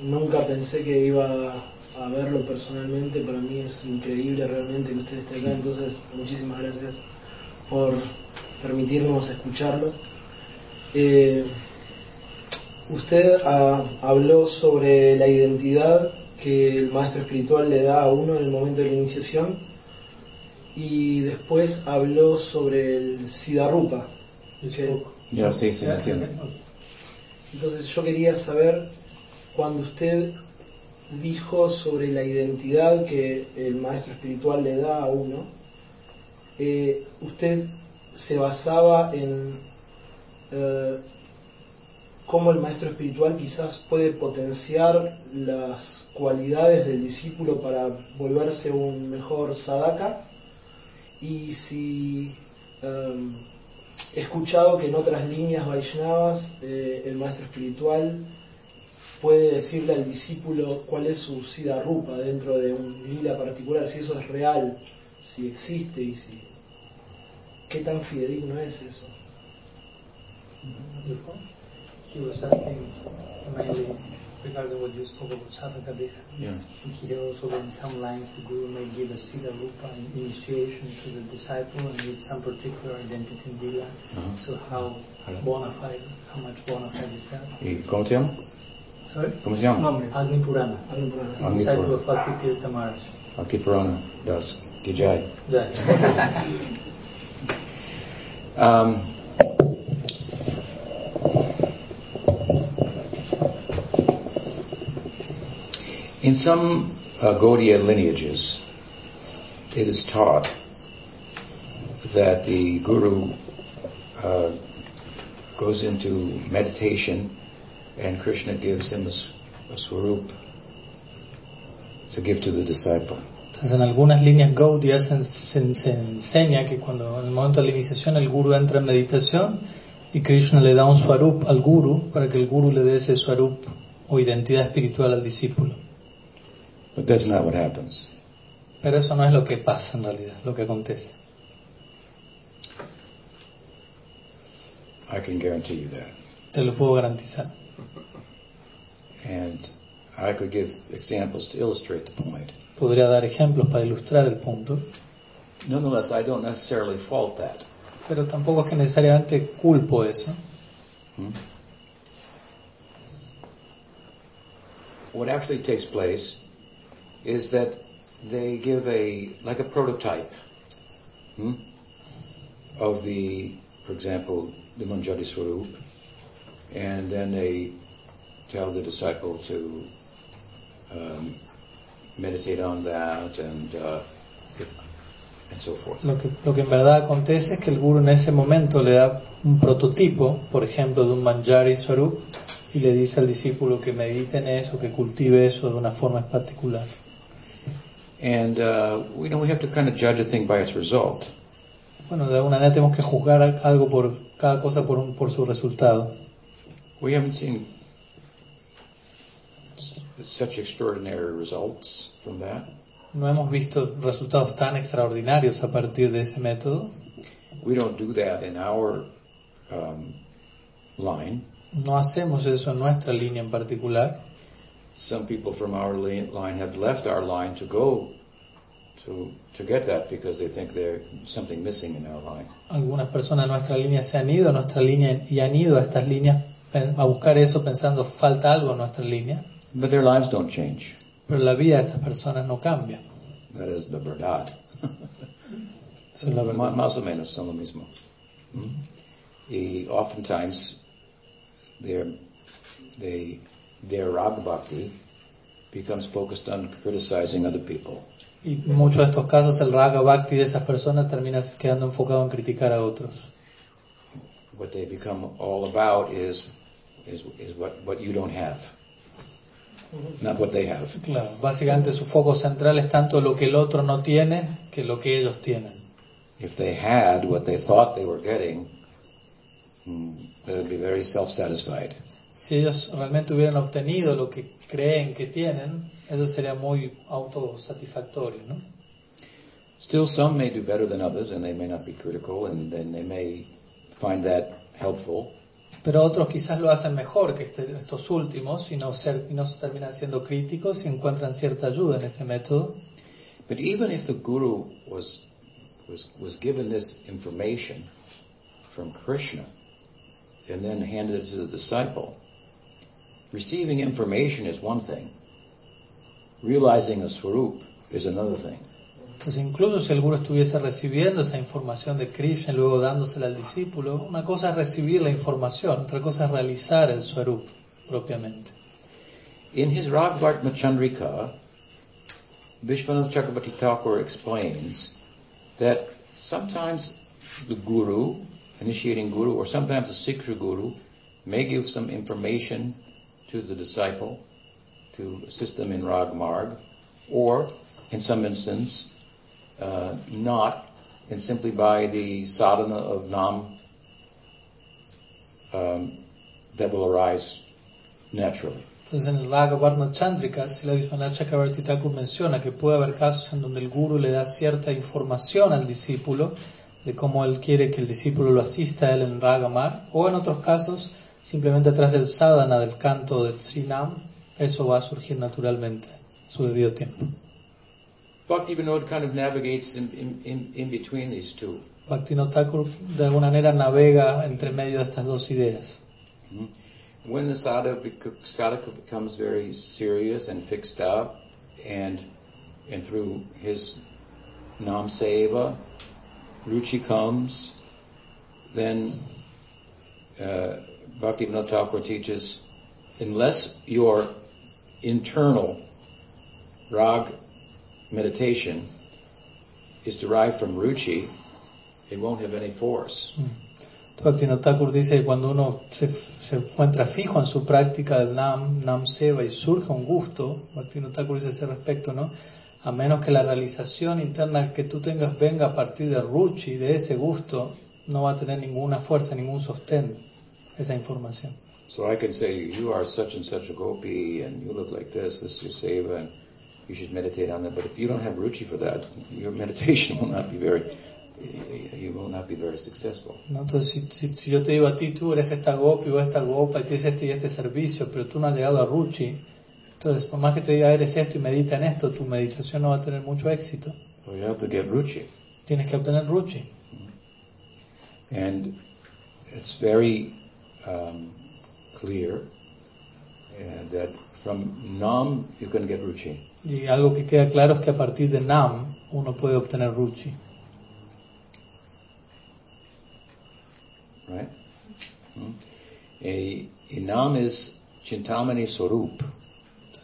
nunca pensé que iba a verlo personalmente. Para mí es increíble realmente que usted esté acá. Entonces, muchísimas gracias por permitirnos escucharlo. Eh, usted ah, habló sobre la identidad que el maestro espiritual le da a uno en el momento de la iniciación y después habló sobre el Siddharupa. Ya, sí, sí, entiendo. entonces yo quería saber cuando usted dijo sobre la identidad que el maestro espiritual le da a uno, eh, usted se basaba en eh, cómo el maestro espiritual quizás puede potenciar las cualidades del discípulo para volverse un mejor sadaka y si em, he escuchado que en otras líneas Vaishnavas eh, el maestro espiritual puede decirle al discípulo cuál es su sida rupa dentro de un lila particular, si eso es real, si existe y si qué tan fidedigno es eso. He was asking mainly regarding what you spoke about Sadhaka Deha. Yeah. And here also in some lines the Guru may give a Siddha Rupa in initiation to the disciple and with some particular identity in Lila. Ajá. So how bona fide, how much bona fide is that? ¿Y cómo se llama? Sorry? ¿Cómo se llama? Agni Purana. Algún problema. Agni Disciple Purana. of Bhakti Tirtha Maharaj. Aquí Purana Das Gijay. Yeah. Um, in some uh, Gaudiya lineages, it is taught that the guru uh, goes into meditation and Krishna gives him a swarup to give to the disciple. Entonces en algunas líneas Gaudiya se, se- se enseña que cuando en el momento de la iniciación el guru entra en meditación y Krishna le da un swarup al guru para que el guru le dé ese swarup o identidad espiritual al discípulo. But that's not what happens. Pero eso no es lo que pasa en realidad, lo que acontece. I can guarantee you that. Te lo puedo garantizar. And I could give examples to illustrate the point. Podría dar ejemplos para ilustrar el punto, Nonetheless, I don't necessarily fault that. pero tampoco es que necesariamente culpo eso. Hmm? What actually takes place is that they give a like a prototype hmm, of the, for example, the Manjari Swarup, and then they tell the disciple to um, meditate on that and uh, and so forth. Lo que, lo que en verdad acontece es que el guru en ese momento le da un prototipo, por ejemplo, de un manjari swarup, Y le dice al discípulo que medite en eso, que cultive eso de una forma particular. And uh, we know we have to kind of judge a thing by its result. Bueno, de alguna manera tenemos que juzgar algo por cada cosa por, un, por su resultado. We haven't seen such extraordinary results from that. No hemos visto resultados tan extraordinarios a partir de ese método. We don't do that in our um, line. No hacemos eso en nuestra línea en particular. Some people from our line have left our line to go to to get that because they think there's something missing in our line. Algunas personas de nuestra línea se han ido a nuestra línea y han ido a estas líneas a buscar eso pensando falta algo en nuestra línea, But their lives don't change. pero la vida de esas personas no cambia. That is the verdad. Eso es la verdad. Más o menos son lo mismo. ¿Mm? Y oftentimes their, they, their rag bhakti becomes focused on criticizing other people. Y en muchos de estos casos el raga bhakti de esas personas termina quedando enfocado en criticar a otros. What they become all about is, is, is what, what you don't have, not what they have. Claro, básicamente su foco central es tanto lo que el otro no tiene que lo que ellos tienen. If they had what they thought they were getting, mm, they would be very self-satisfied. Si ellos realmente hubieran obtenido lo que creen que tienen, eso sería muy autosatisfactorio, ¿no? Still, some may do better than others, and they may not be critical, and then they may find that helpful. Pero otros quizás lo hacen mejor que este- estos últimos y no, ser, y no terminan siendo críticos y encuentran cierta ayuda en ese método. But even if the guru was was was given this information from Krishna and then handed it to the disciple, receiving information is one thing. Realizing a swarup is another thing. Entonces, incluso si el gurú estuviese recibiendo esa información de Krishna y luego dándosela al discípulo, una cosa es recibir la información, otra cosa es realizar el swarup propiamente. In his Ragbart Machandrika, Vishwanath Chakrabarti Thakur explains that sometimes the guru, initiating guru, or sometimes the Siksha guru, may give some information to the disciple to assist them in Rag Marg, or in some instance, uh, not, and simply by the sadhana of Nam um, that will arise naturally. Entonces en el Bhagavad Chandrika, Srila Vishwanath Chakrabarti Thakur menciona que puede haber casos en donde el guru le da cierta información al discípulo de cómo él quiere que el discípulo lo asista a él en Ragamar, o en otros casos, simplemente a través del sadhana, del canto del Srinam, eso va a surgir naturalmente a su debido tiempo. Bhakti Vinod kind of navigates in, in, in, in between these two. Bhaktivinoda Thakur de alguna manera navega entre medio de estas dos ideas. When the sadhaka becomes very serious and fixed up, and and through his nam seva, ruchi comes, then uh, Bhakti Vinod Thakur teaches, unless your internal rag meditation is derived from ruchi, it won't have any force. Bhaktivinoda Thakur dice cuando uno se, se encuentra fijo en su práctica del Nam, Nam Seva y surge un gusto, Bhaktivinoda Thakur dice ese respecto, ¿no? A menos que la realización interna que tú tengas venga a partir de Ruchi, de ese gusto, no va a tener ninguna fuerza, ningún sostén esa información. So I can say, you are such and such a gopi, and you look like this, this is your seva, and you should meditate on that. But if you don't have ruchi for that, your meditation will not be very, you will not be very successful. ¿no? Entonces, si, si- si yo te digo a ti, tú eres esta gopi o esta gopa y tienes este y este servicio, pero tú no has llegado a Ruchi, entonces, por más que te diga eres esto y medita en esto, tu meditación no va a tener mucho éxito. So you have to get ruchi. Tienes que obtener Ruchi. And it's very um, clear uh, that from nam you can get ruchi. Y algo que queda claro es que a partir de Nam uno puede obtener Ruchi. right? Hmm? A, a nam is chintamani swarup.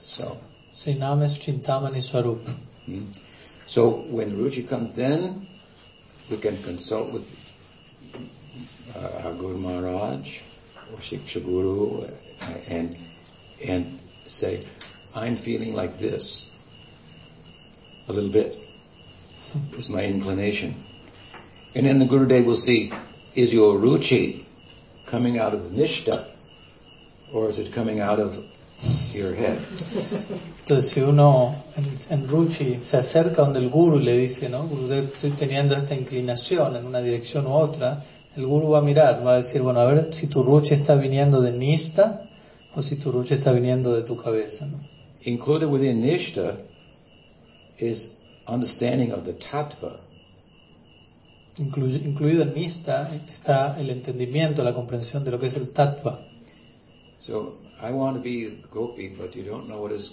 So, Si Nam es Chintamani Swarup. hmm? so when ruchi comes, then we can consult with uh, our Guru Maharaj Shiksha Guru and, and say, I'm feeling like this a little bit is my inclination. And then the Guru Gurudev will see, is your ruchi coming out of nishta or is it coming out of your head? Entonces, si uno en, en Ruchi se acerca donde el guru le dice, ¿no? Gurudev, estoy teniendo esta inclinación en una dirección u otra, el guru va a mirar, va a decir, bueno, a ver si tu Ruchi está viniendo de Nishta o si tu Ruchi está viniendo de tu cabeza, ¿no? Included within nishta is understanding of the tattva. Inclu- incluido en Nishta está el entendimiento, la comprensión de lo que es el tattva. So I want to be a gopi, but you don't know what is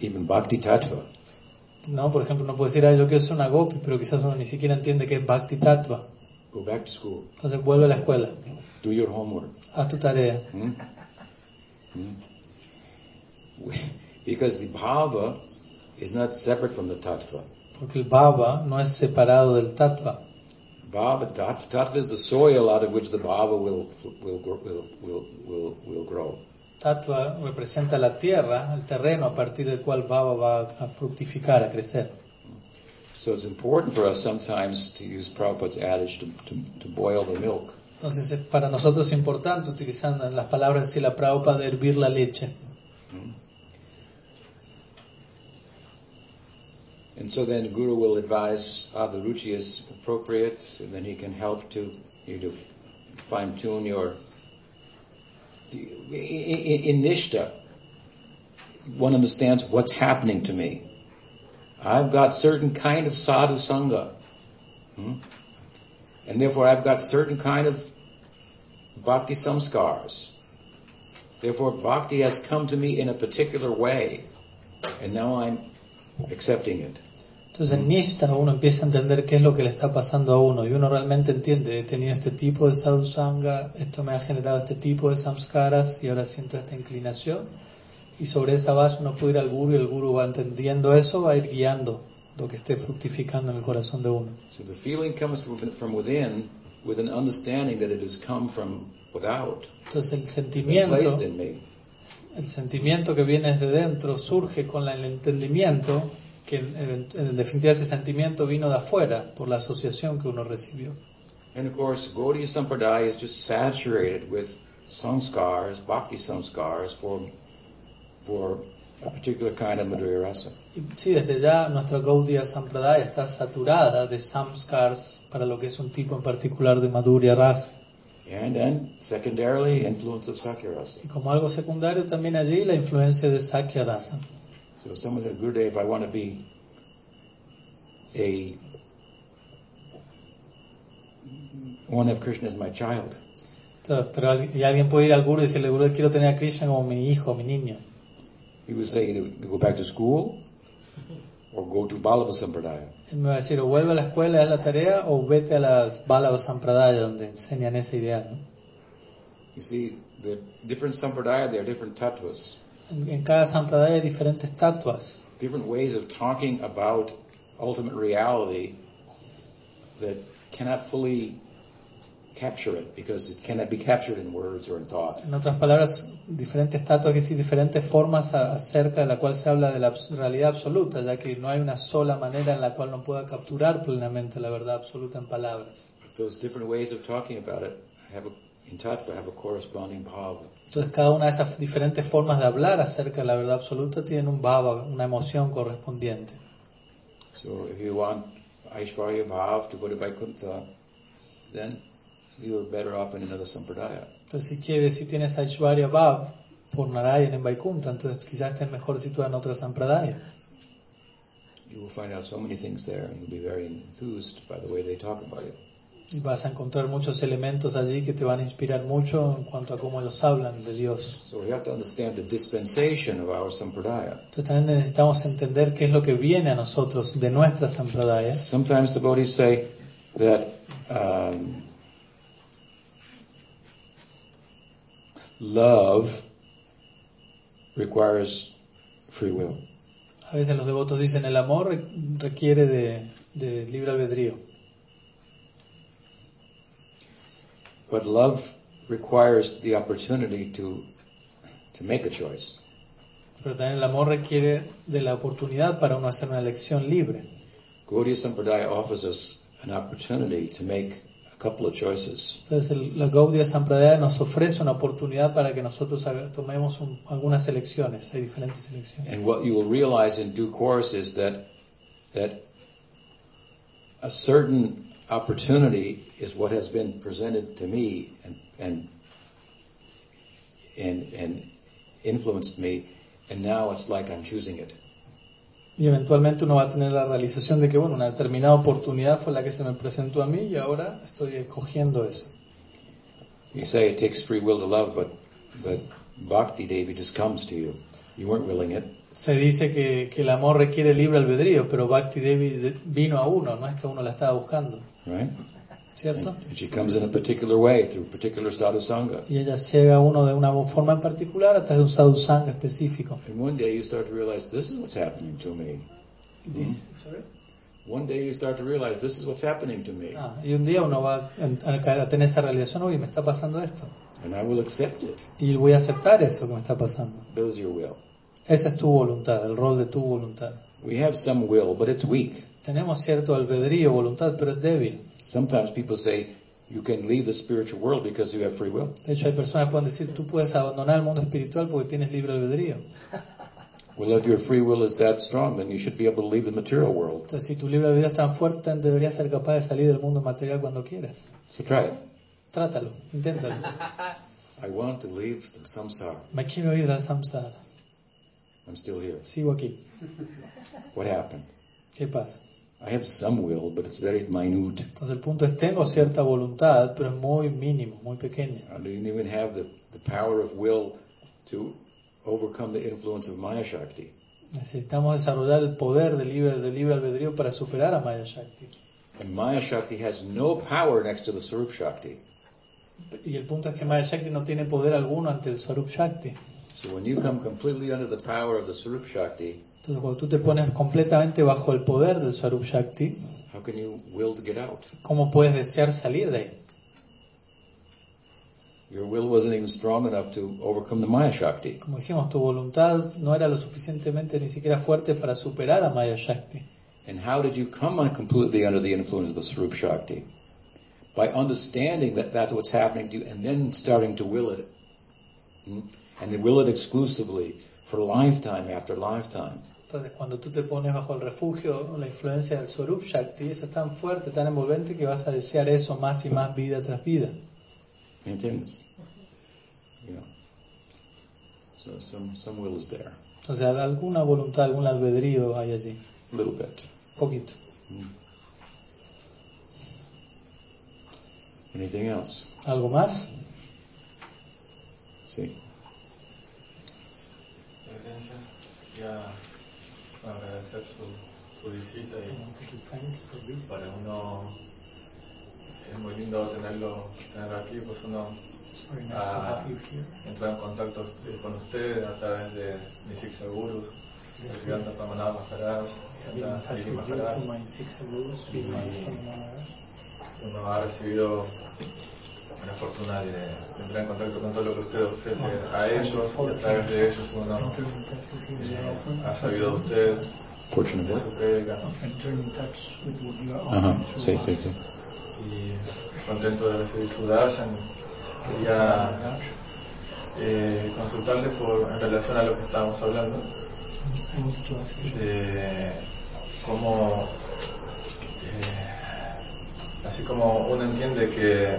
even bhakti tattva. ¿no? Por ejemplo, uno puede decir, ah, yo quiero ser una gopi, pero quizás uno ni siquiera entiende qué es Bhakti Tattva. Go back to school. Entonces vuelve a la escuela, Do your homework. haz tu tarea. Hmm? Hmm? Because the bhava is not separate from the tattva. Porque el bhava no es separado del tattva. Bhava, tattva, tattva is the soil out of which the bhava will will will will will, will grow. Tattva representa la tierra, el terreno a partir del cual bhava va a fructificar, a crecer. So it's important for us sometimes to use Prabhupada's adage to, to, to boil the milk. Entonces es para nosotros importante, utilizando las palabras de la Prabhupada, de hervir la leche. Hmm? And so then the Guru will advise ah, the ruchi is appropriate, and then he can help to you to fine tune your. In, in Nishta, one understands what's happening to me. I've got certain kind of sadhu sangha, hmm? and therefore I've got certain kind of bhakti samskars. Therefore, bhakti has come to me in a particular way, and now I'm accepting it. Entonces en Nishta uno empieza a entender qué es lo que le está pasando a uno y uno realmente entiende, he tenido este tipo de sadhusanga, esto me ha generado este tipo de samskaras y ahora siento esta inclinación y sobre esa base uno puede ir al guru y el guru va entendiendo eso, va a ir guiando lo que esté fructificando en el corazón de uno. So the feeling comes from, from within with an understanding that it has come from without, Entonces el sentimiento, el sentimiento que viene desde dentro surge con el entendimiento que en, en- en definitiva ese sentimiento vino de afuera por la asociación que uno recibió. And of course, Gaudiya Sampradaya is just saturated with samskars, bhakti samskars for, for a particular kind of Madhurya rasa. Sí, desde ya nuestra Gaudiya Sampradaya está saturada de samskars para lo que es un tipo en particular de Madhurya Rasa. And then, secondarily, influence of Sakya rasa. Y como algo secundario también allí la influencia de Sakya Rasa. So someone said, Gurudev, I want to be a, I want to have Krishna as my child. Entonces, pero y alguien puede ir al Guru y decirle, Guru, quiero tener a Krishna como mi hijo, mi niño. He would say, either go back to school or go to Ballava Sampradaya. Él me va a decir, o vuelve a la escuela, haz la tarea, o vete a las Bálava Sampradaya donde enseñan ese ideal. ¿no? You see, the different Sampradaya, there are different tattvas, En, en cada Sampradaya hay diferentes tatuas, different ways of talking about ultimate reality that cannot fully capture it because it cannot be captured in words or in thought. En otras palabras, diferentes que decir, diferentes formas acerca de la cual se habla de la realidad absoluta, ya que no hay una sola manera en la cual uno pueda capturar plenamente la verdad absoluta en palabras. But those different ways of talking about it have a, in tattva have a corresponding bhava. Entonces, cada una de esas diferentes formas de hablar acerca de la verdad absoluta tienen un bhava, una emoción correspondiente. So if you want Aishvarya Bhav to go to Vaikuntha, then you are better off in another sampradaya. Entonces, si quieres, si tienes Aishwarya Bhav por Narayan en Vaikunta, entonces quizás estés mejor situado en otra Sampradaya. You will find out so many things there and you'll be very enthused by the way they talk about it. Y vas a encontrar muchos elementos allí que te van a inspirar mucho en cuanto a cómo ellos hablan de Dios. So we have to understand the dispensation of our sampradaya. Entonces también necesitamos entender qué es lo que viene a nosotros de nuestra Sampradaya. Sometimes devotees say that um, love requires free will. A veces los devotos dicen el amor requiere de, de libre albedrío, But love requires the opportunity to, to make a choice. Pero también el amor requiere de la oportunidad para uno hacer una elección libre. Gaudiya Sampradaya offers us an opportunity to make couple of choices. Entonces el- la Gaudiya Sampradaya nos ofrece una oportunidad para que nosotros haga- tomemos un- algunas elecciones. Hay diferentes elecciones. And what you will realize in due course is that that a certain opportunity is what has been presented to me and and and, and influenced me, and now it's like I'm choosing it. Y eventualmente uno va a tener la realización de que, bueno, una determinada oportunidad fue la que se me presentó a mí y ahora estoy escogiendo eso. You say it takes free will to love, but but bhakti devi just comes to you. You weren't willing it. Se dice que, que el amor requiere libre albedrío, pero Bhakti Devi de- vino a uno, no es que uno la estaba buscando, Right? ¿Cierto? And she comes in a particular way through particular sadhu sangha. Y ella llega a uno de una forma en particular a través de un sadhu sangha específico. And one day you start to realize this is what's happening to me. One day you start to realize this is what's happening to me. Ah, y un día uno va a, a tener esa realización, uy, me está pasando esto. And I will accept it. Y voy a aceptar eso que me está pasando. That is your will. Esa es tu voluntad, el rol de tu voluntad. We have some will, but it's weak. Tenemos cierto albedrío, voluntad, pero es débil. Sometimes people say you can leave the spiritual world because you have free will. De hecho, hay personas que pueden decir, tú puedes abandonar el mundo espiritual porque tienes libre albedrío. Well, if your free will is that strong, then you should be able to leave the material world. Entonces, si tu libre albedrío es tan fuerte, deberías ser capaz de salir del mundo material cuando quieras. So try it. Trátalo, inténtalo. I want to leave the samsara. Me quiero ir del samsara. I'm still here. Sigo aquí. What happened? ¿Qué pasa? I have some will, but it's very minute. Entonces, el punto es, tengo cierta voluntad, pero es muy mínimo, muy pequeña. I don't even have the, the power of will to overcome the influence of Maya Shakti. Necesitamos desarrollar el poder del libre, del libre albedrío para superar a Maya Shakti. And Maya Shakti has no power next to the Sarup Shakti. Y el punto es que Maya Shakti no tiene poder alguno ante el Shakti. So when you come completely under the power of the Sarup Shakti, Entonces, cuando tú te pones completamente bajo el poder del Swarup Shakti, how can you will to get out? ¿cómo puedes desear salir de ahí? Your will wasn't even strong enough to overcome the Maya Shakti. Como dijimos, tu voluntad no era lo suficientemente ni siquiera fuerte para superar a Maya Shakti. And how did you come on completely under the influence of the Sarup Shakti? By understanding that that's what's happening to you and then starting to will it. Hmm? And then will it exclusively for lifetime after lifetime. Entonces, cuando tú te pones bajo el refugio la influencia del Swarup Shakti, eso es tan fuerte, tan envolvente que vas a desear eso más y más vida tras vida. ¿Me entiendes? Yeah. So some, some will is there. O sea, alguna voluntad, algún albedrío hay allí. A little bit. Poquito. Hmm. Anything else? ¿Algo más? Sí. Ya agradecer su, su visita y para uno es muy lindo tenerlo tener aquí, pues uno ha entrado en contacto con usted a través de Nisik Segurus, el gigante Pamanaba Maharaj, Maharaj. Uno ha recibido la fortuna de, entrar en contacto con todo lo que usted ofrece a ellos y a través de ellos uno eh, ha sabido de usted, ¿no? Ajá, sí, sí, sí. y contento de recibir su darshan. Quería eh, consultarle por, en relación a lo que estábamos hablando, de cómo, eh, así como uno entiende que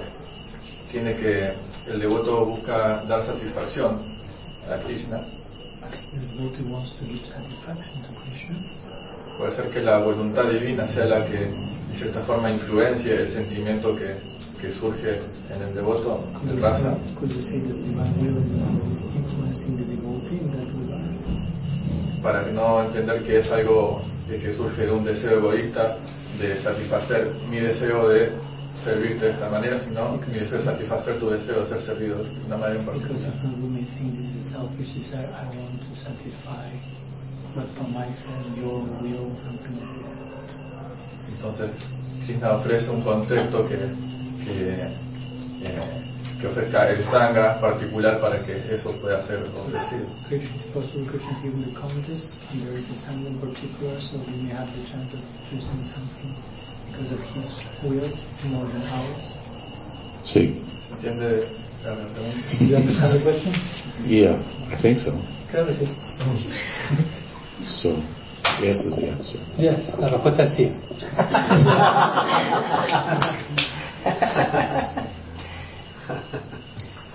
tiene que, el devoto busca dar satisfacción a Krishna, puede ser que la voluntad divina sea la que de cierta forma influencia el sentimiento que, que surge en el devoto, el rasa, para no entender que es algo de que surge de un deseo egoísta de satisfacer mi deseo de servirte de esta manera, sino de satisfacer tu deseo de ser servido de una manera en Because particular. if we may think this is a selfish desire, I want to satisfy, but for myself, your will, something like this. Entonces, Krishna ofrece un contexto que, que, eh, que ofrezca el sangha particular para que eso pueda ser ofrecido. Krishna is possible, Krishna is giving the commodities and there is a sangha in particular, so we may have the chance of choosing something because of his will more than ours. Sí. ¿Se entiende la pregunta? Do you understand the question? Yeah, I think so. Creo que sí. So, yes is the answer. Yes, la respuesta es sí.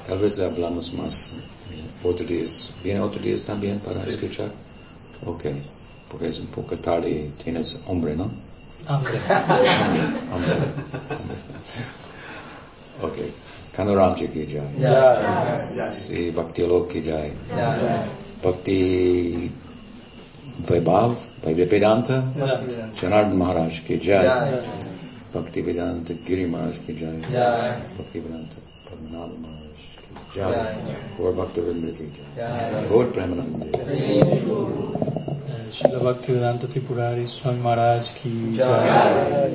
Tal vez hablamos más otros días. ¿Viene días también para escuchar? Ok, porque es un poco tarde y tienes hombre, ¿no? اوکے کھنورام جی کی جائے شری بھکتی لوک کی جائے بھکتی ویبھاو ویدانت جنارد مہاراج کی جائے بھکتی ویدانت گیری مہاراج کی جائے بھکتی ویدانت پدمناو مہاراج کی جائے گور بھکت وند کی جائے گور پرمانند Shila Bhakti Vedanta Tipurari Swami Maharaj ki jai.